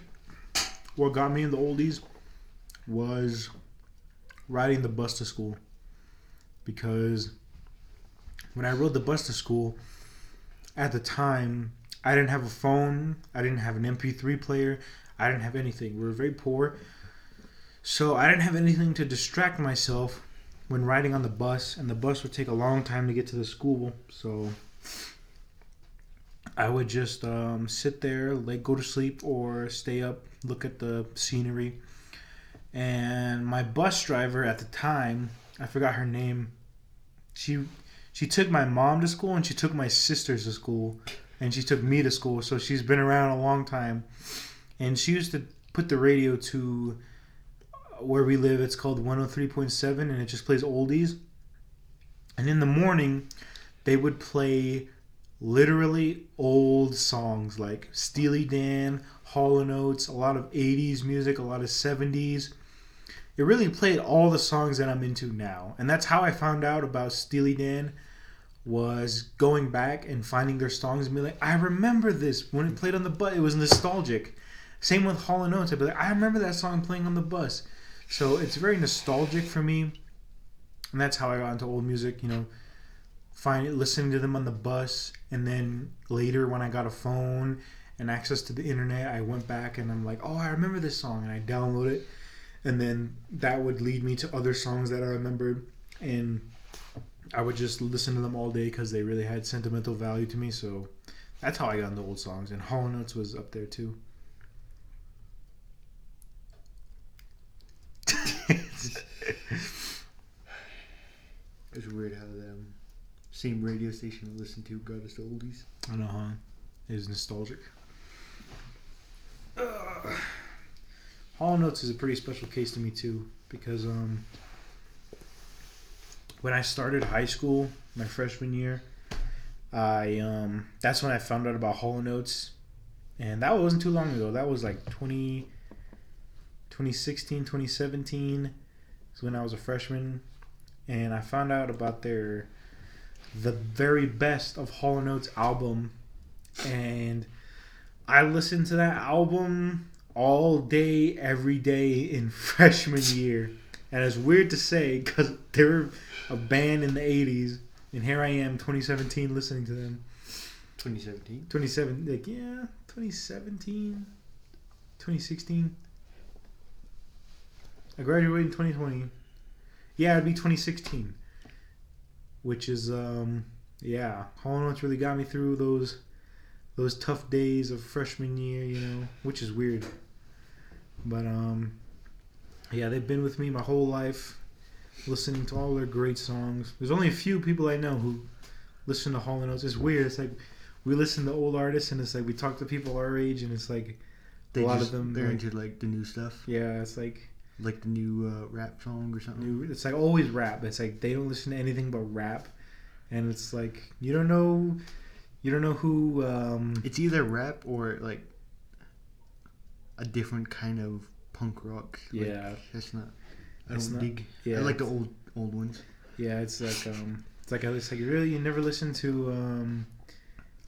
what got me in the oldies was riding the bus to school. Because when I rode the bus to school, at the time, I didn't have a phone, I didn't have an MP3 player, I didn't have anything. We were very poor. So I didn't have anything to distract myself when riding on the bus, and the bus would take a long time to get to the school. So I would just um, sit there, like go to sleep or stay up, look at the scenery. And my bus driver at the time, I forgot her name. She she took my mom to school and she took my sisters to school and she took me to school. So she's been around a long time. And she used to put the radio to where we live. It's called 103.7 and it just plays oldies. And in the morning, they would play literally old songs like Steely Dan, Hall and Oates, a lot of 80s music, a lot of 70s. It really played all the songs that I'm into now. And that's how I found out about Steely Dan was going back and finding their songs and be like, I remember this when it played on the bus. It was nostalgic. Same with Hall and Oates. I'd be like, I remember that song playing on the bus. So it's very nostalgic for me. And that's how I got into old music, you know, find listening to them on the bus and then later when I got a phone and access to the internet, I went back and I'm like, "Oh, I remember this song." And I download it and then that would lead me to other songs that I remembered and I would just listen to them all day cuz they really had sentimental value to me. So that's how I got into old songs and Hall and Oates was up there too. It's weird how um, same radio station I listened to got us oldies. I know, huh? It is nostalgic. Ugh. Hall and Oates is a pretty special case to me too because um, when I started high school, my freshman year, I um, that's when I found out about Hall and Oates, and that wasn't too long ago. That was like 20, 2016, 2017 is when I was a freshman, and I found out about their the very best of Hall and Oates album, and I listened to that album all day, every day in freshman year. And it's weird to say because they were a band in the 80s, and here I am, 2017, listening to them. 2017. 27, like, yeah, 2017, 2016. I graduated in 2020. Yeah, it'd be 2016. Which is, um, yeah, Hall and Oates really got me through those those tough days of freshman year, you know, which is weird. But um, yeah, they've been with me my whole life, listening to all their great songs. There's only a few people I know who listen to Hall and Oates. It's weird. It's like we listen to old artists, and it's like we talk to people our age, and it's like They A lot just, of them, they're like- into like the new stuff. yeah, it's like Like the new uh, rap song or something. New, it's like always rap. It's like they don't listen to anything but rap, and it's like you don't know, you don't know who. Um, It's either rap or like a different kind of punk rock. Like, Yeah. that's not. I It's don't not- dig. yeah, I like the old old ones. yeah, it's like um, it's like it's like really you never listen to um,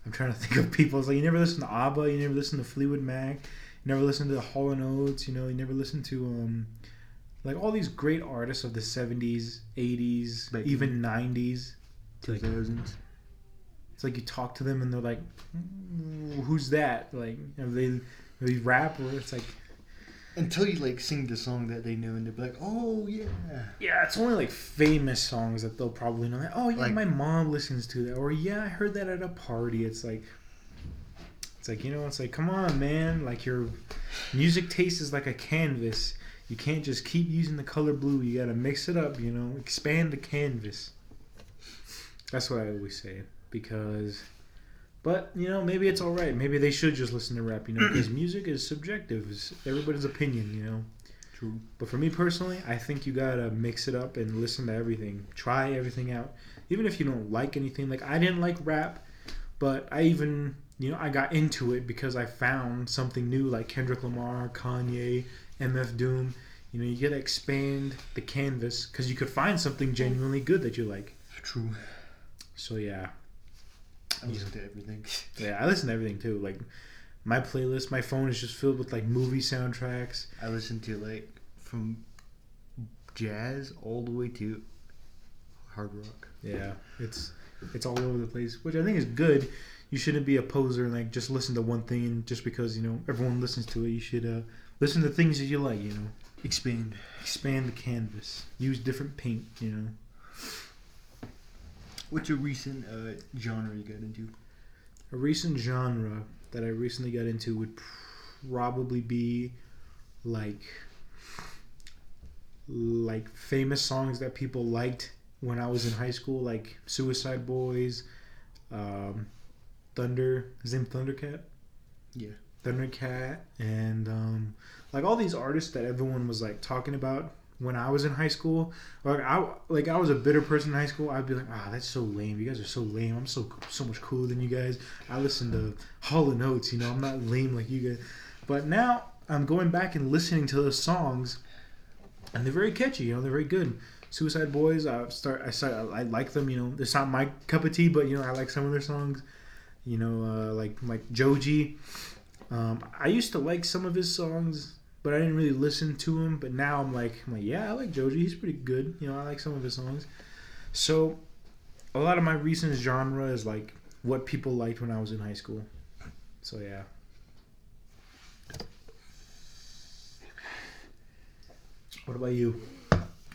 I'm trying to think of people. It's like you never listen to ABBA, you never listen to Fleetwood Mac, never listened to the Hall and Oates, you know, you never listened to um, like all these great artists of the '70s, '80s, Back even '90s. Two thousands. It's like you talk to them and they're like, "Mm, "Who's that?" Like, are they they rap or it's like, Until you like sing the song that they know and they're like, oh yeah. yeah, it's only like famous songs that they'll probably know. Like, oh yeah, Like- my mom listens to that, or yeah, I heard that at a party. It's like, it's like you know, it's like, come on, man, like your music taste is like a canvas. You can't just keep using the color blue. You gotta mix it up. You know, expand the canvas. That's what I always say because. But you know, maybe it's all right. Maybe they should just listen to rap. You know, because music is subjective. It's everybody's opinion. You know. True. But for me personally, I think you gotta mix it up and listen to everything. Try everything out, even if you don't like anything. Like I didn't like rap, but I even you know I got into it because I found something new like Kendrick Lamar, Kanye, MF Doom. You know, you gotta expand the canvas because you could find something genuinely good that you like. True. So yeah, I listen to everything. yeah, I listen to everything too. Like my playlist, my phone is just filled with like movie soundtracks. I listen to like from jazz all the way to hard rock. Yeah, it's it's all over the place, which I think is good. You shouldn't be a poser and like just listen to one thing and just because you know everyone listens to it. You should uh, listen to things that you like. You know, Expand. expand the canvas. Use different paint. You know, What's a recent uh, genre you got into? a recent genre that I recently got into would probably be like like famous songs that people liked when I was in high school, like Suicide Boys, um, Thunder. His name Thundercat. Yeah. Thundercat, and um, like all these artists that everyone was like talking about when I was in high school. Like I like I was a bitter person in high school. I'd be like, ah, that's so lame. You guys are so lame. I'm so so much cooler than you guys. I listen to Hall and Oates. You know, I'm not lame like you guys. But now I'm going back and listening to those songs, and they're very catchy. You know, they're very good. Suicide Boys. I start. I start. I like them. You know, it's not my cup of tea, but you know, I like some of their songs. You know, uh, like like Joji. Um, I used to like some of his songs, but I didn't really listen to him. But now I'm like, I'm like, yeah, I like Joji. He's pretty good. You know, I like some of his songs. So, a lot of my recent genre is like what people liked when I was in high school. So yeah. What about you?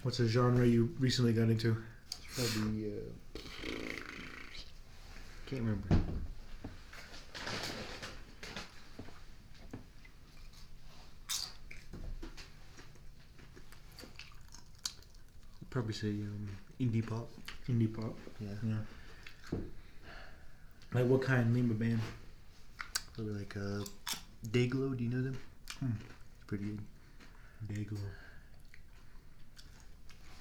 What's a genre you recently got into? Probably. Uh, can't remember. I'd probably say um, indie pop. Indie pop. Yeah. Yeah. Like what kind? Name a band. Probably like uh, Dayglow. Do you know them? Hmm. Pretty good. Dayglow.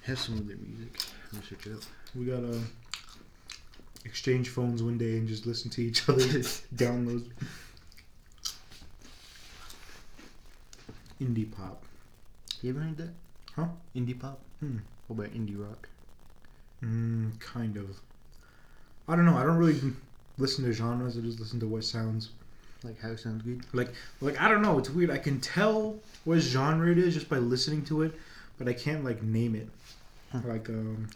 Have some of their music. Let me search it up. We gotta exchange phones one day and just listen to each other's downloads. Indie pop. You ever heard that? Huh? Indie pop. Hmm. What about indie rock? Mm, kind of. I don't know. I don't really listen to genres. I just listen to what sounds Like how it sounds good. like. Like I don't know. It's weird. I can tell what genre it is just by listening to it, but I can't like name it. Huh. Like um,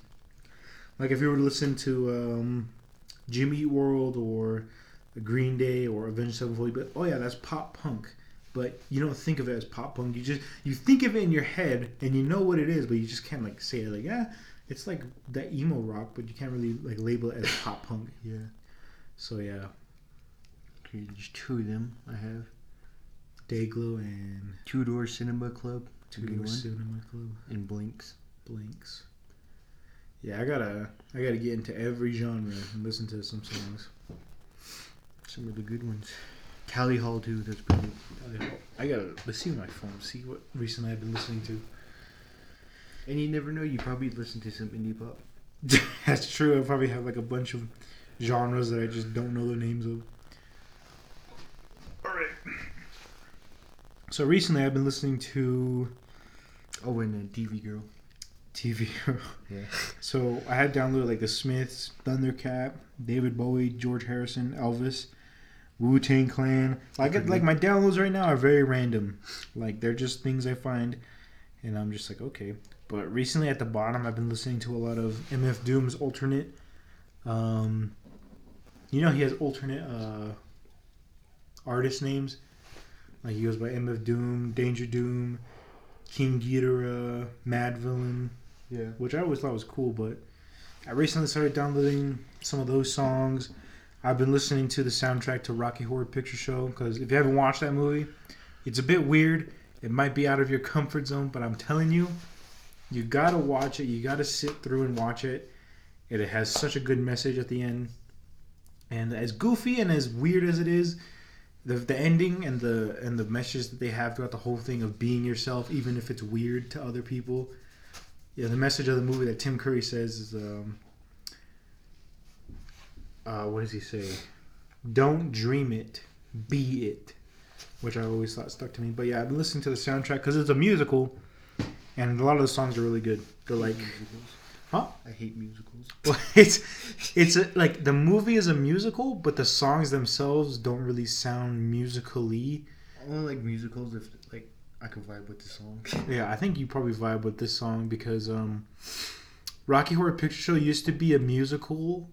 like if you were to listen to um, Jimmy World or Green Day or Avenged Sevenfold, but oh yeah, that's pop punk. But you don't think of it as pop punk. You just you think of it in your head and you know what it is, but you just can't like say it like yeah, it's like that emo rock, but you can't really like label it as pop punk. Yeah. So yeah, just two of them I have. Dayglow and Two Door Cinema Club. Two Door. Cinema Club, And Blinks. Blinks. Yeah, I gotta I gotta get into every genre and listen to some songs. Some of the good ones. Tally Hall too. That's pretty good. I gotta let's see my phone. See what recently I've been listening to. And you never know. You probably listen to some indie pop. That's true. I probably have like a bunch of genres that I just don't know the names of. All right. So recently, I've been listening to Oh, and uh, TV Girl. TV. Girl. Yeah. so I had downloaded like the Smiths, Thundercat, David Bowie, George Harrison, Elvis, Wu Tang Clan. Like like my downloads right now are very random. Like they're just things I find, and I'm just like okay. But recently at the bottom, I've been listening to a lot of MF Doom's alternate. Um, you know he has alternate uh, artist names. Like he goes by MF Doom, Danger Doom, King Ghidorah, Madvillain, Yeah. which I always thought was cool. But I recently started downloading some of those songs. I've been listening to the soundtrack to Rocky Horror Picture Show because if you haven't watched that movie, it's a bit weird. It might be out of your comfort zone, but I'm telling you, you gotta watch it. You gotta sit through and watch it. It has such a good message at the end, and as goofy and as weird as it is, the the ending and the and the message that they have throughout the whole thing of being yourself, even if it's weird to other people. Yeah, the message of the movie that Tim Curry says is, um, uh, what does he say? Don't dream it, be it, which I always thought stuck to me. But yeah, I've been listening to the soundtrack because it's a musical, and a lot of the songs are really good. They're like. Huh? I hate musicals. well, it's it's a, like the movie is a musical, but the songs themselves don't really sound musically. I only like musicals if like I can vibe with the song. Yeah, I think you probably vibe with this song because um, Rocky Horror Picture Show used to be a musical,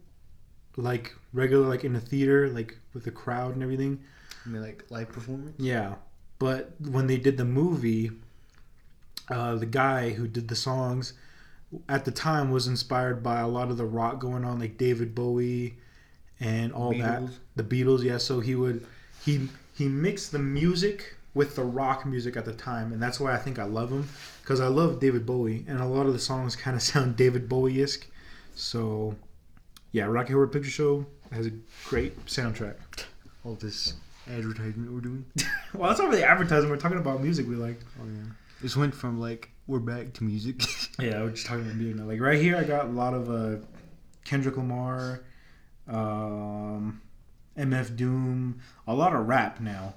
like regular, like in a theater, like with the crowd and everything. I mean, like live performance. Yeah, but when they did the movie, uh, the guy who did the songs at the time was inspired by a lot of the rock going on, like David Bowie and all that. The Beatles, yeah. So he would he he mixed the music with the rock music at the time, and that's why I think I love him because I love David Bowie, and a lot of the songs kind of sound David Bowie esque. So, yeah, Rocky Horror Picture Show has a great soundtrack. All this advertisement we're doing. Well, that's not really advertising. We're talking about music we like. Oh yeah. This went from like we're back to music. Yeah, we're just talking about music now. Like right here, I got a lot of uh, Kendrick Lamar, um, MF Doom, a lot of rap now,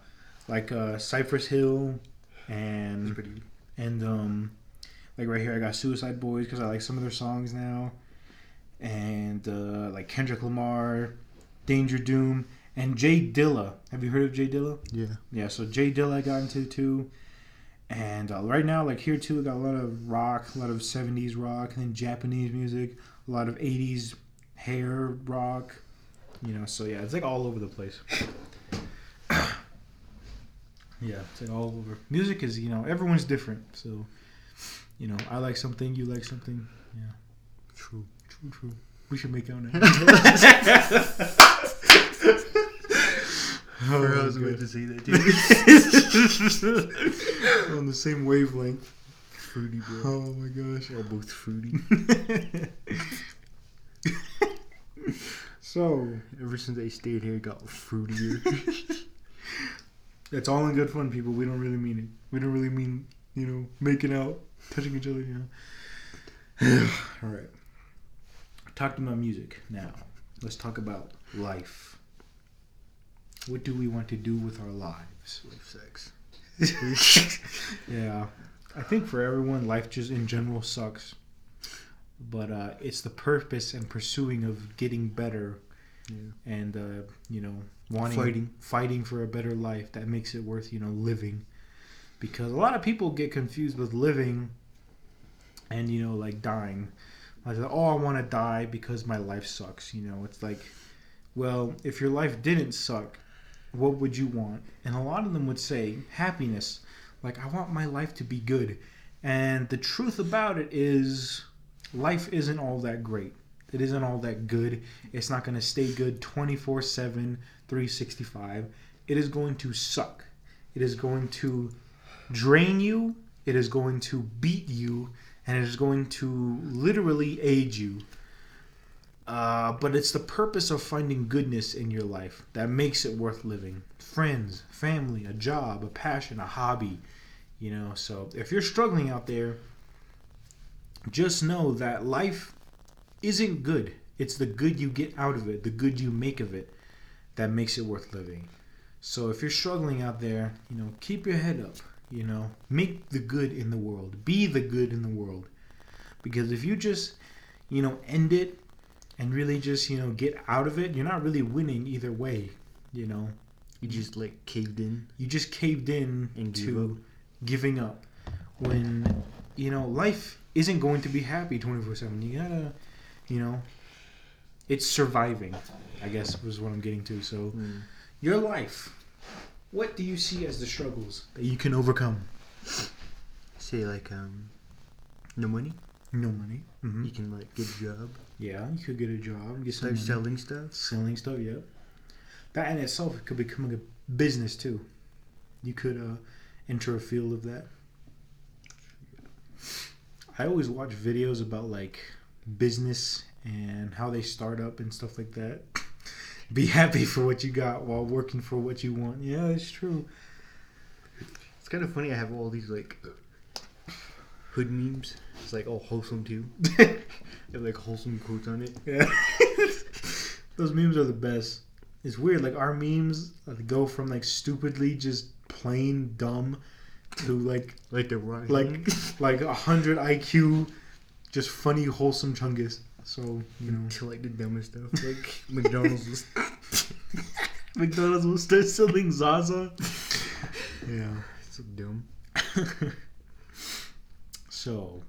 like uh, Cypress Hill, and pretty and um, like right here, I got Suicide Boys because I like some of their songs now, and uh, like Kendrick Lamar, Danger Doom, and J Dilla. Have you heard of J Dilla? Yeah. Yeah, so J Dilla I got into too. And uh, right now, like here too, I got a lot of rock, a lot of 70s rock, and then Japanese music, a lot of 80s hair rock. You know, so yeah, it's like all over the place. yeah, it's like all over. Music is, you know, everyone's different. So, you know, I like something, you like something. Yeah, True. True, true. We should make out now. I was Oh, about to say that too. on the same wavelength. Fruity, bro. Oh my gosh. We're both fruity. so Ever since I stayed here, it got fruitier. it's all in good fun, people. We don't really mean it. We don't really mean you know making out, touching each other. You know. all right. Talked about music. Now let's talk about life. What do we want to do with our lives? Life sex. Yeah, I think for everyone, life just in general sucks. But uh, it's the purpose and pursuing of getting better Yeah. and uh, you know wanting Fighting. fighting for a better life that makes it worth you know living because a lot of people get confused with living and you know like dying like oh i want to die because my life sucks you know? It's like well if your life didn't suck what would you want? And a lot of them would say happiness like i want my life to be good. And the truth about it is life isn't all that great. It isn't all that good. It's not going to stay good 24 7 365 it is going to suck. It is going to drain you. It is going to beat you and it is going to literally aid you uh, but it's the purpose of finding goodness in your life that makes it worth living friends family a job a passion a hobby you know so if you're struggling out there just know that life isn't good. It's the good you get out of it, the good you make of it, that makes it worth living. So if you're struggling out there, you know, keep your head up. You know, make the good in the world. Be the good in the world. Because if you just, you know, end it and really just, you know, get out of it, you're not really winning either way. You know, You just like caved in. you just caved in And to giving up when you know life isn't going to be happy 24/7 you gotta you know it's surviving i guess was what i'm getting to so Mm. your life what do you see as the struggles? That you can overcome. Say like um, no money. no money. Hmm You can like get a job, yeah you could get a job get some start money. selling stuff. selling stuff yeah that in itself could become a business too. You could uh enter a field of that. I always watch videos about like business and how they start up and stuff like that be happy for what you got while working for what you want yeah it's true It's kind of funny. I have all these like hood memes. It's like all wholesome too. they have like wholesome quotes on it. yeah those memes are the best it's weird like our memes uh, go from like stupidly just plain dumb to like Like the like like a hundred IQ, just funny, wholesome chungus. So you know, to like the dumbest stuff. Like McDonald's. Was, McDonald's will start selling Zaza. yeah. It's so dumb. So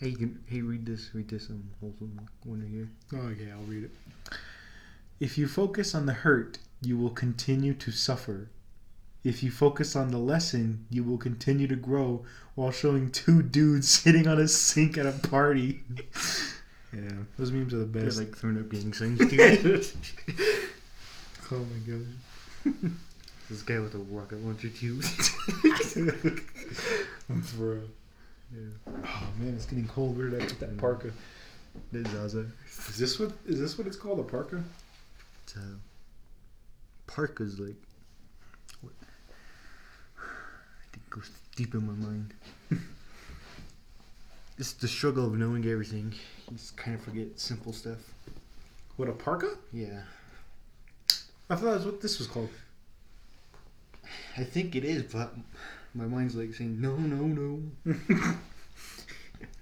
Hey, you can, hey, read this. Read this um wholesome one here. okay, I'll read it. If you focus on the hurt, you will continue to suffer. If you focus on the lesson, you will continue to grow while showing two dudes sitting on a sink at a party. Yeah, those memes are the They're best. like throwing up gang signs oh my god. this guy with a rocket launcher too. For real. yeah. Oh man, it's getting cold. Where did I put that parka? The Zaza. Is this what is this what it's called? A parka? It's, uh, Parka's like. What? I think it goes deep in my mind. it's the struggle of knowing everything. Just kind of forget simple stuff. What a parka? Yeah. I thought that's what this was called. I think it is, but my mind's like saying, no, no, no.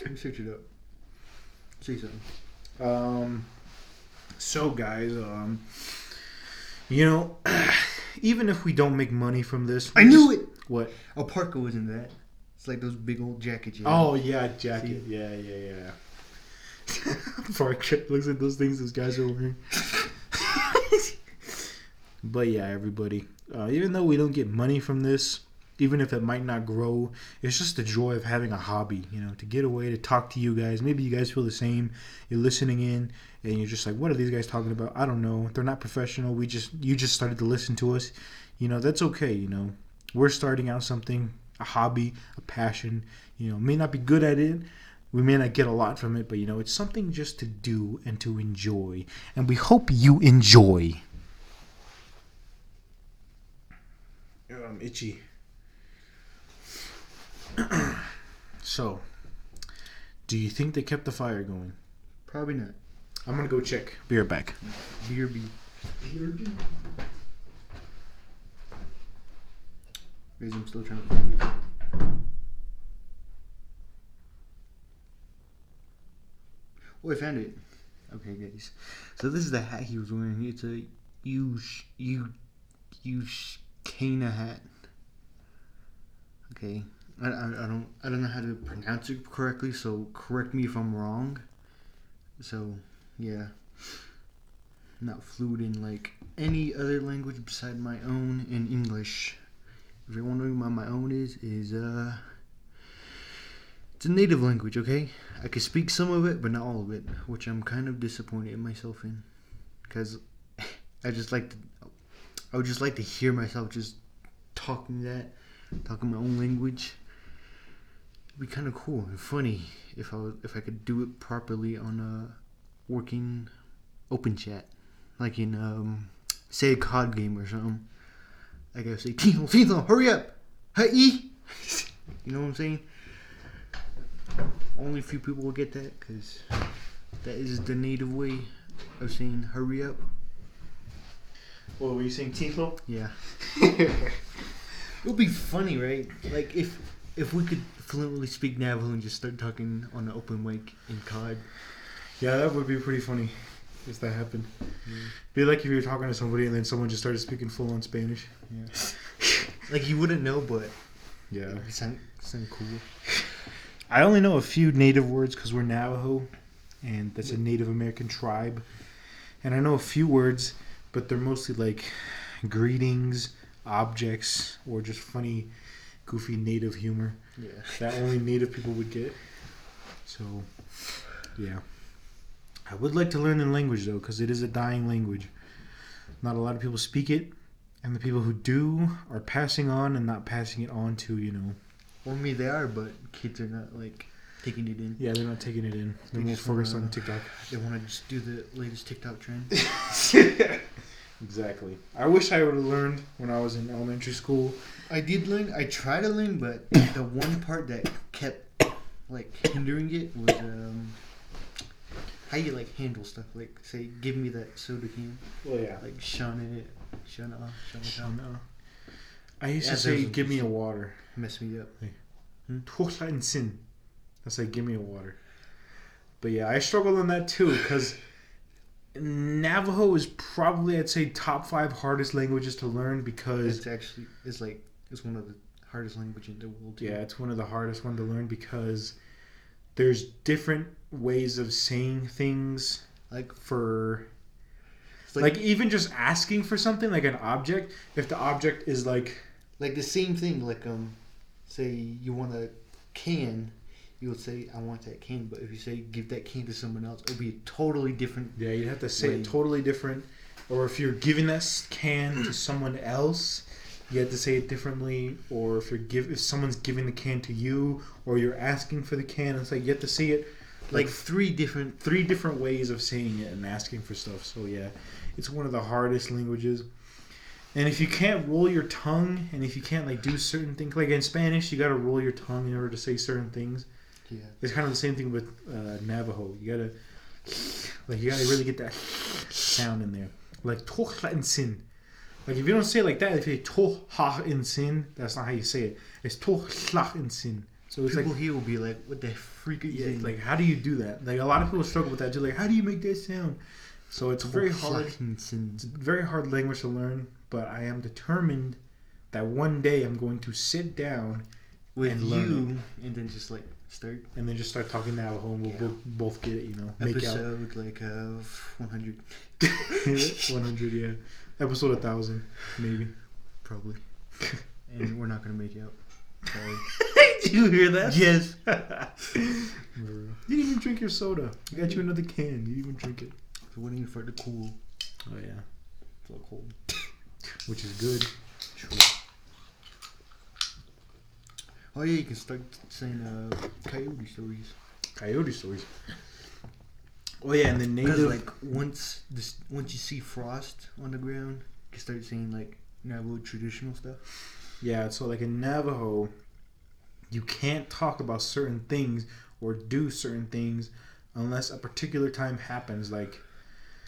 Let me search it up. Say something. Um, so guys, um, you know, even if we don't make money from this, I knew it! What? A parka wasn't that. It's like those big old jackets. you Oh yeah, jacket. Yeah, yeah, yeah. Parka looks at those things those guys are wearing. but yeah, everybody. Uh, even though we don't get money from this, even if it might not grow, it's just the joy of having a hobby. You know, to get away, to talk to you guys. Maybe you guys feel the same. You're listening in, and you're just like, "What are these guys talking about?" I don't know. They're not professional. We just you just started to listen to us. You know, that's okay. You know, we're starting out something, a hobby, a passion. You know, may not be good at it. We may not get a lot from it, but you know, it's something just to do and to enjoy. And we hope you enjoy. I'm um, itchy. so, do you think they kept the fire going? Probably not. I'm gonna go check. Be right back. BRB. Guys, I'm still trying to find it. Oh, I found it. Okay, guys. So this is the hat he was wearing. It's a Ush U Ushkana hat. Okay. I, I, I don't I don't know how to pronounce it correctly, so correct me if I'm wrong. So yeah. Not fluent in like any other language beside my own in English. If you're wondering what my own is, is uh it's a native language, okay? I can speak some of it, but not all of it, which I'm kind of disappointed in myself in. Because I just like to, I would just like to hear myself just talking that, talking my own language. It'd be kind of cool and funny if I if I could do it properly on a working open chat, like in um, say a COD game or something. I gotta say, Tino, Tino, hurry up, hey, you know what I'm saying? Only a few people will get that because that is the native way of saying hurry up. What were you saying, Tito? Yeah. it would be funny, right? Like if if we could fluently speak Navajo and just start talking on the open mic in COD. Yeah, that would be pretty funny if that happened. Mm. Be like if you were talking to somebody and then someone just started speaking full on Spanish. Yeah. Like you wouldn't know, but Yeah. it sound sound cool. I only know a few native words because we're Navajo, and that's a Native American tribe. And I know a few words, but they're mostly like greetings, objects, or just funny, goofy native humor Yeah. that only native people would get. So, yeah. I would like to learn the language though, because it is a dying language. Not a lot of people speak it, and the people who do are passing on and not passing it on to, you know, Well, I mean they are, but kids are not like taking it in. yeah, they're not taking it in. They're They more just focused on TikTok. They want to just do the latest TikTok trend. Exactly. I wish I would have learned when I was in elementary school. I did learn. I tried to learn, but the one part that kept like hindering it was um, how you like handle stuff. Like say, give me that soda can. Well, yeah. Like shun it, shun it off, shun it off. No. I used Yeah, to say, "Give me a water." Mess me up. Tuchla and sin. That's like, "Give me a water." But yeah, I struggled on that too because Navajo is probably, I'd say, top five hardest languages to learn because It's actually it's like it's one of the hardest language in the world. too. yeah, it's one of the hardest one to learn because there's different ways of saying things Like for like, like even just asking for something like an object if the object is like like the same thing. Like um, say you want a can, you would say I want that can. But if you say give that can to someone else, it'll be a totally different. yeah you'd have to say Right. it totally different or if you're giving that can to someone else you have to say it differently or if you're give if someone's giving the can to you or you're asking for the can it's like you have to say it Like three different. three different ways of saying it and asking for stuff so yeah it's one of the hardest languages and if you can't roll your tongue and if you can't like do certain things like in spanish you got to roll your tongue in order to say certain things Yeah. It's kind of the same thing with uh, Navajo. You gotta, like, you gotta really get that sound in there. Like sin. Like if you don't say it like that, if you say sin, that's not how you say it. It's sin. So it's People like, here will be like, "What the freak are you yeah, like how do you do that? Like a lot of people struggle with that. Just like how do you make that sound? So it's very hard. It's a very hard language to learn. But I am determined that one day I'm going to sit down with and you, and then just like start and then just start talking Navajo, and we'll Yeah. both, both get it. You know, make out. episode like uh 100 100, yeah. Episode 1000, maybe. probably, and we're not gonna make out. Sorry. Did you hear that? yes. you didn't even drink your soda. I got you another can. You didn't even drink it. So waiting for it to cool. Oh, yeah. It's all cold. Which is good. Oh yeah, you can start saying uh, coyote stories. Coyote stories. Oh, yeah, and the Because native. like once this, once you see frost on the ground, you can start saying like Navajo traditional stuff. yeah, so like in Navajo, you can't talk about certain things or do certain things unless a particular time happens, like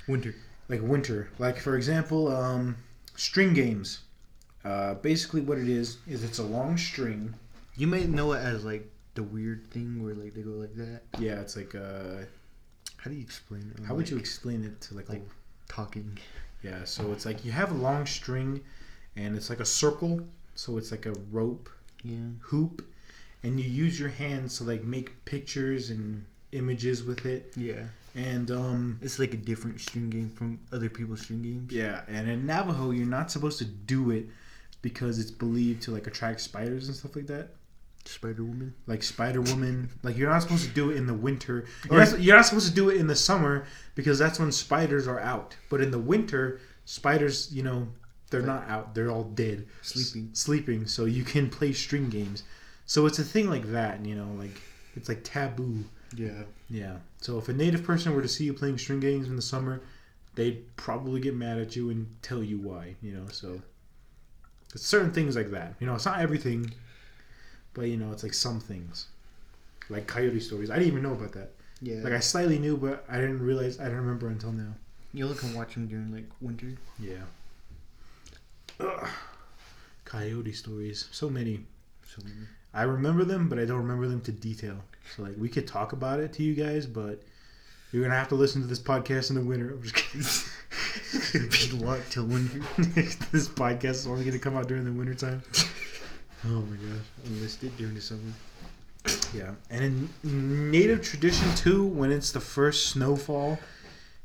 Winter. like winter. Like for example, um, string games. Uh, basically, what it is is it's a long string. You may know it as like the weird thing where like they go like that. Yeah, it's like uh, How do you explain it? how would you explain it to like, like- talking? yeah? So it's like you have a long string, and it's like a circle. So it's like a rope Yeah. hoop, and you use your hands to like make pictures and images with it. Yeah. And um, It's like a different string game from other people's string games. yeah, and in Navajo, you're not supposed to do it because it's believed to like attract spiders and stuff like that. Spider Woman. like Spider Woman. Like you're not supposed to do it in the winter. You're not, you're not supposed to do it in the summer because that's when spiders are out. But in the winter, spiders, you know, they're not out. They're all dead, Sleeping. S- sleeping. So you can play string games. So it's a thing like that. You know, like it's like taboo. Yeah. Yeah. So if a native person were to see you playing string games in the summer, they'd probably get mad at you and tell you why. You know, so it's certain things like that. You know, it's not everything, but you know, it's like some things. like coyote stories. I didn't even know about that. Yeah. Like I slightly knew, but I didn't realize. I didn't remember until now. you only can watch them during like winter. Yeah. Ugh. Coyote stories. So many. So I remember them, but I don't remember them to detail. So like we could talk about it to you guys, but you're gonna have to listen to this podcast in the winter. I'm just kidding. it's a till winter. this podcast is only gonna come out during the winter time. Oh my gosh. Unless it during the summer. Yeah. And in native tradition too, when it's the first snowfall,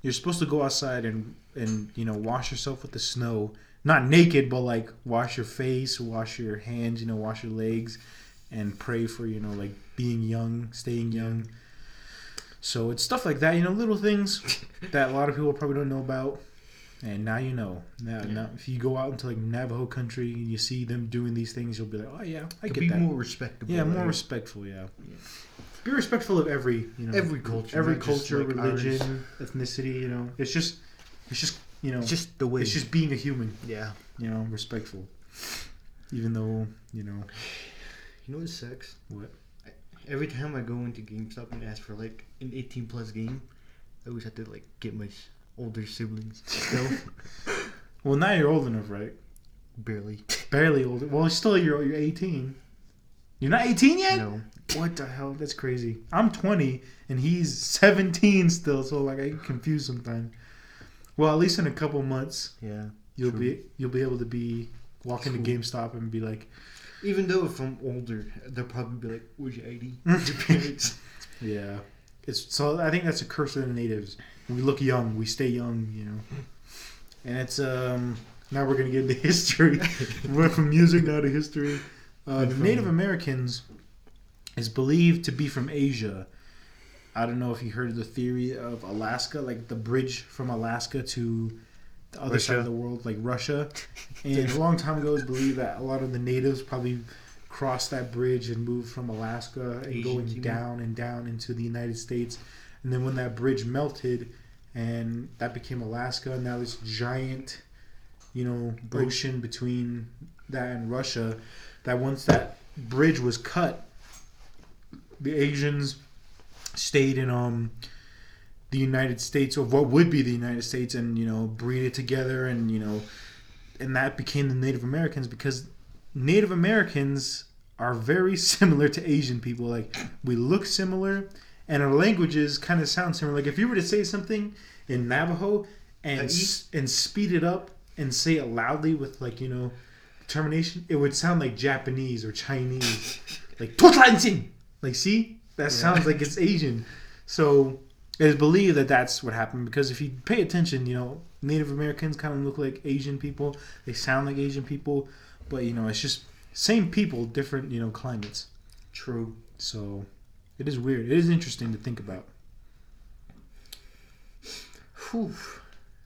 you're supposed to go outside and and you know wash yourself with the snow. Not naked, but like wash your face, wash your hands, you know, wash your legs, and pray for you know like being young, staying young. So it's stuff like that, you know, little things that a lot of people probably don't know about. And now you know. Now, Yeah. now if you go out into like Navajo country and you see them doing these things, you'll be like, oh yeah, I To get be that. more respectable. Yeah, more right? respectful. Yeah. Yeah. Be respectful of every, you know, Every culture, every culture, like, religion, ethnicity. You know, it's just, it's just, you know, It's just the way. it's just being a human. yeah. You know, respectful. Even though, you know, You know what sucks? What? I, every time I go into GameStop and ask for like an 18 plus game, I always have to like get my older siblings. Still, well, now you're old enough, right? barely. Barely old. Well, still, you're you're 18. You're not 18 yet. No. What the hell? That's crazy. I'm 20 and he's 17 still, so like I get confused sometimes. Well, at least in a couple months, Yeah. you'll True. be you'll be able to be walk into. GameStop and be like, Even though if I'm older, they'll probably be like, "Where's your ID?" Where's your parents? Yeah. It's so I think that's a curse of the natives. We look young, we stay young, you know. And it's um now we're gonna get into history. we went from music now to history. Uh, the Native Americans is believed to be from Asia. I don't know if you heard of the theory of Alaska, like the bridge from Alaska to the other side of the world, like Russia. And a long time ago, it was believed that a lot of the natives probably crossed that bridge and moved from Alaska and Asians, going you mean? down and down into the United States. And then when that bridge melted and that became Alaska, now this giant, you know, Bridge. ocean between that and Russia, that once that bridge was cut, the Asians stayed in um the United States or what would be the United States and you know breed it together and you know and that became the Native Americans because Native Americans are very similar to Asian people. Like we look similar and our languages kind of sound similar. Like if you were to say something in Navajo and s- and speed it up and say it loudly with like you know termination it would sound like Japanese or Chinese. Like like see? That Yeah. sounds like it's Asian. So it is believed that that's what happened because if you pay attention, you know, Native Americans kind of look like Asian people. They sound like Asian people, but you know, it's just same people, different you know climates. True. So it is weird. It is interesting to think about. Whew.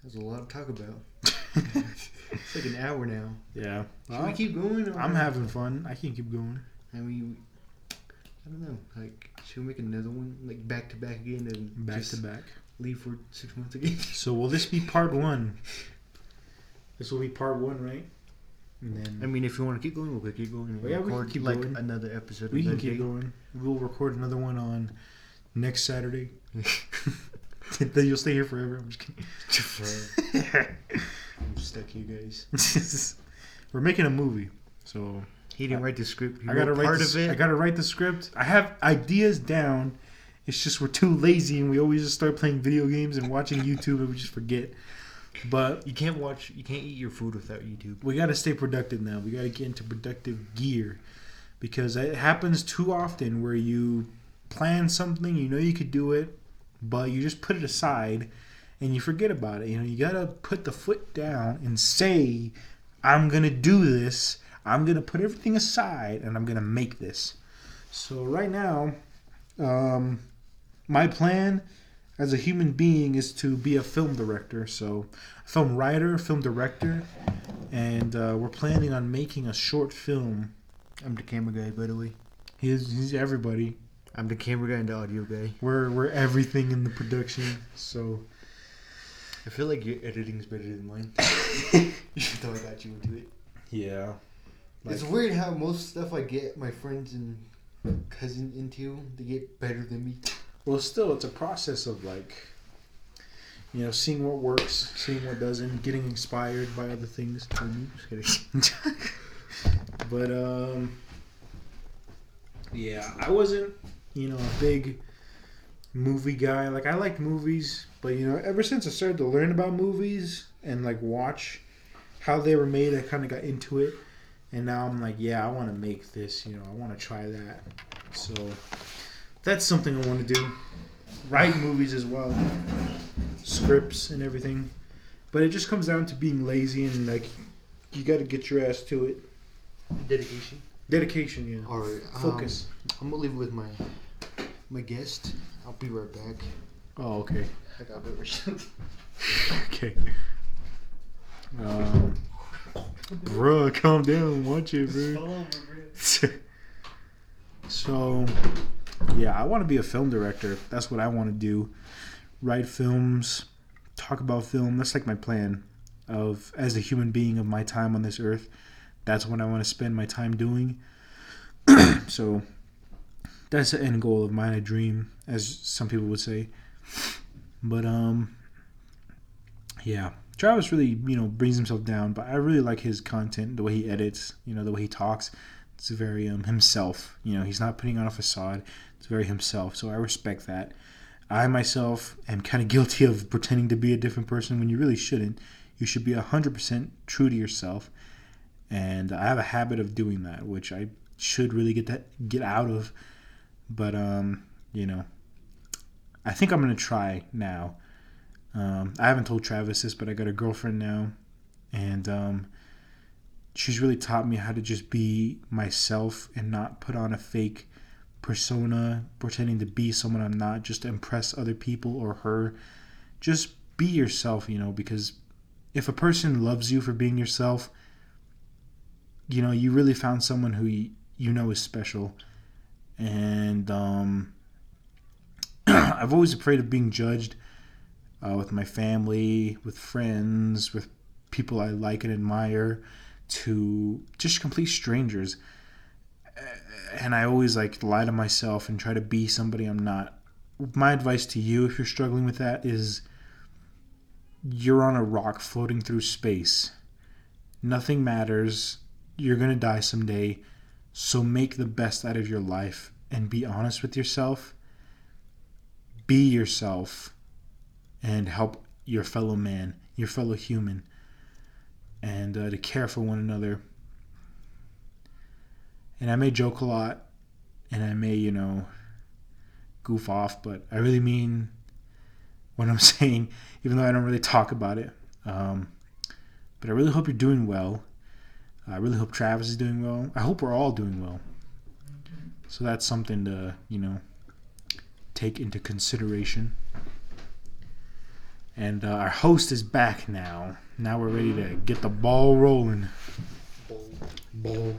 There's a lot to talk about. it's like an hour now. Yeah, Should we keep going? I'm having fun. I can keep going. I mean, I don't know. Like, should we make another one like back to back again and Back just to back. leave for six months again? So will this be part one? This will be part one, right? And then I mean, if you want to keep going, we'll keep going. Well, yeah, we can record keep like going. another episode. we can keep day. going. We'll record another one on next Saturday. then you'll stay here forever. I'm just kidding. I'm stuck here, guys. We're making a movie, so He didn't write the script. He I gotta wrote write part this, of it. I gotta write the script. I have ideas down. It's just we're too lazy, and we always just start playing video games and watching YouTube, and we just forget. But you can't watch. You can't eat your food without YouTube. we gotta stay productive now. We gotta get into productive gear because it happens too often where you plan something, you know you could do it, but you just put it aside and you forget about it. You know, you gotta put the foot down and say, I'm gonna do this. I'm gonna put everything aside and I'm gonna make this. So right now, um, my plan as a human being is to be a film director. So, film writer, film director, and uh, we're planning on making a short film. I'm the camera guy, by the way. He's, he's everybody. I'm the camera guy and the audio guy. We're we're everything in the production. So I feel like your editing's better than mine. you thought I got you into it. yeah, it's weird how most stuff I get my friends and cousin into they get better than me. Well, still, it's a process of like, you know, seeing what works, seeing what doesn't, getting inspired by other things. Just kidding. but um, yeah, I wasn't, you know, a big movie guy. Like I liked movies, but you know, ever since I started to learn about movies and like watch how they were made, I kind of got into it. And now I'm like, yeah, I want to make this. You know, I want to try that. So that's something I want to do. Write movies as well, scripts and everything. But it just comes down to being lazy and like you got to get your ass to it. Dedication. Dedication, yeah. All right. Focus. I'm gonna leave it with my my guest. I'll be right back. oh, okay. I got a bit Okay. Um, bruh, calm down. Watch it, bro. so, yeah, I want to be a film director. That's what I want to do. Write films, talk about film. That's like my plan of as a human being of my time on this earth. That's what I want to spend my time doing. so, that's the end goal of mine, a dream, as some people would say. But um, yeah, Travis really you know brings himself down, but I really like his content, the way he edits, you know, the way he talks. It's very um himself. You know, he's not putting on a facade. It's very himself. So I respect that. I myself am kind of guilty of pretending to be a different person when you really shouldn't. You should be 100% true to yourself. And I have a habit of doing that, which I should really get that get out of. But um, you know, I think I'm gonna try now. Um, I haven't told Travis this, but I got a girlfriend now, and um, she's really taught me how to just be myself and not put on a fake persona, pretending to be someone I'm not, just to impress other people or her. Just be yourself, you know, because if a person loves you for being yourself, you know, you really found someone who you, know is special. And um, I've always afraid of being judged uh, with my family, with friends, with people I like and admire, to just complete strangers. And I always like lie to myself and try to be somebody I'm not. My advice to you, if you're struggling with that, is you're on a rock floating through space. Nothing matters. You're going to die someday. So make the best out of your life and be honest with yourself. Be yourself and help your fellow man, your fellow human, and uh, to care for one another. And I may joke a lot, and I may, you know, goof off, but I really mean what I'm saying, even though I don't really talk about it. Um, but I really hope you're doing well. I really hope Travis is doing well. I hope we're all doing well. So that's something to, you know, take into consideration. And uh, our host is back now. Now we're ready to get the ball rolling. Ball. Ball.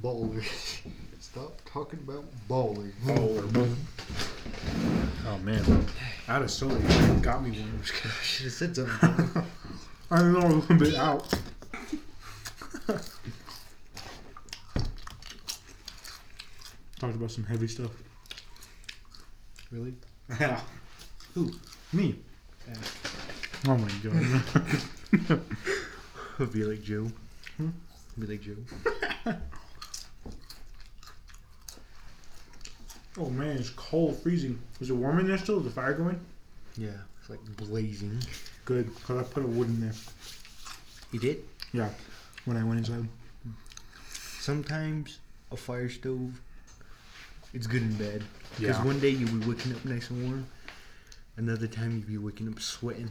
Baller. Stop talking about baller. Baller. Oh man, out of soda got me one. Should have said something. I don't know a little bit out. Talked about some heavy stuff. really? Yeah. Who? Me. Yeah. Oh my god. Be like Joe. Hmm? Be like Joe. oh man, it's cold, freezing. Is it warm in there still? Is the fire going? Yeah, it's like blazing. Good, because I put a wood in there. You did? Yeah, when I went inside. Sometimes a fire stove, it's good and bad. Because Yeah. one day you'll be waking up nice and warm. Another time you'll be waking up sweating.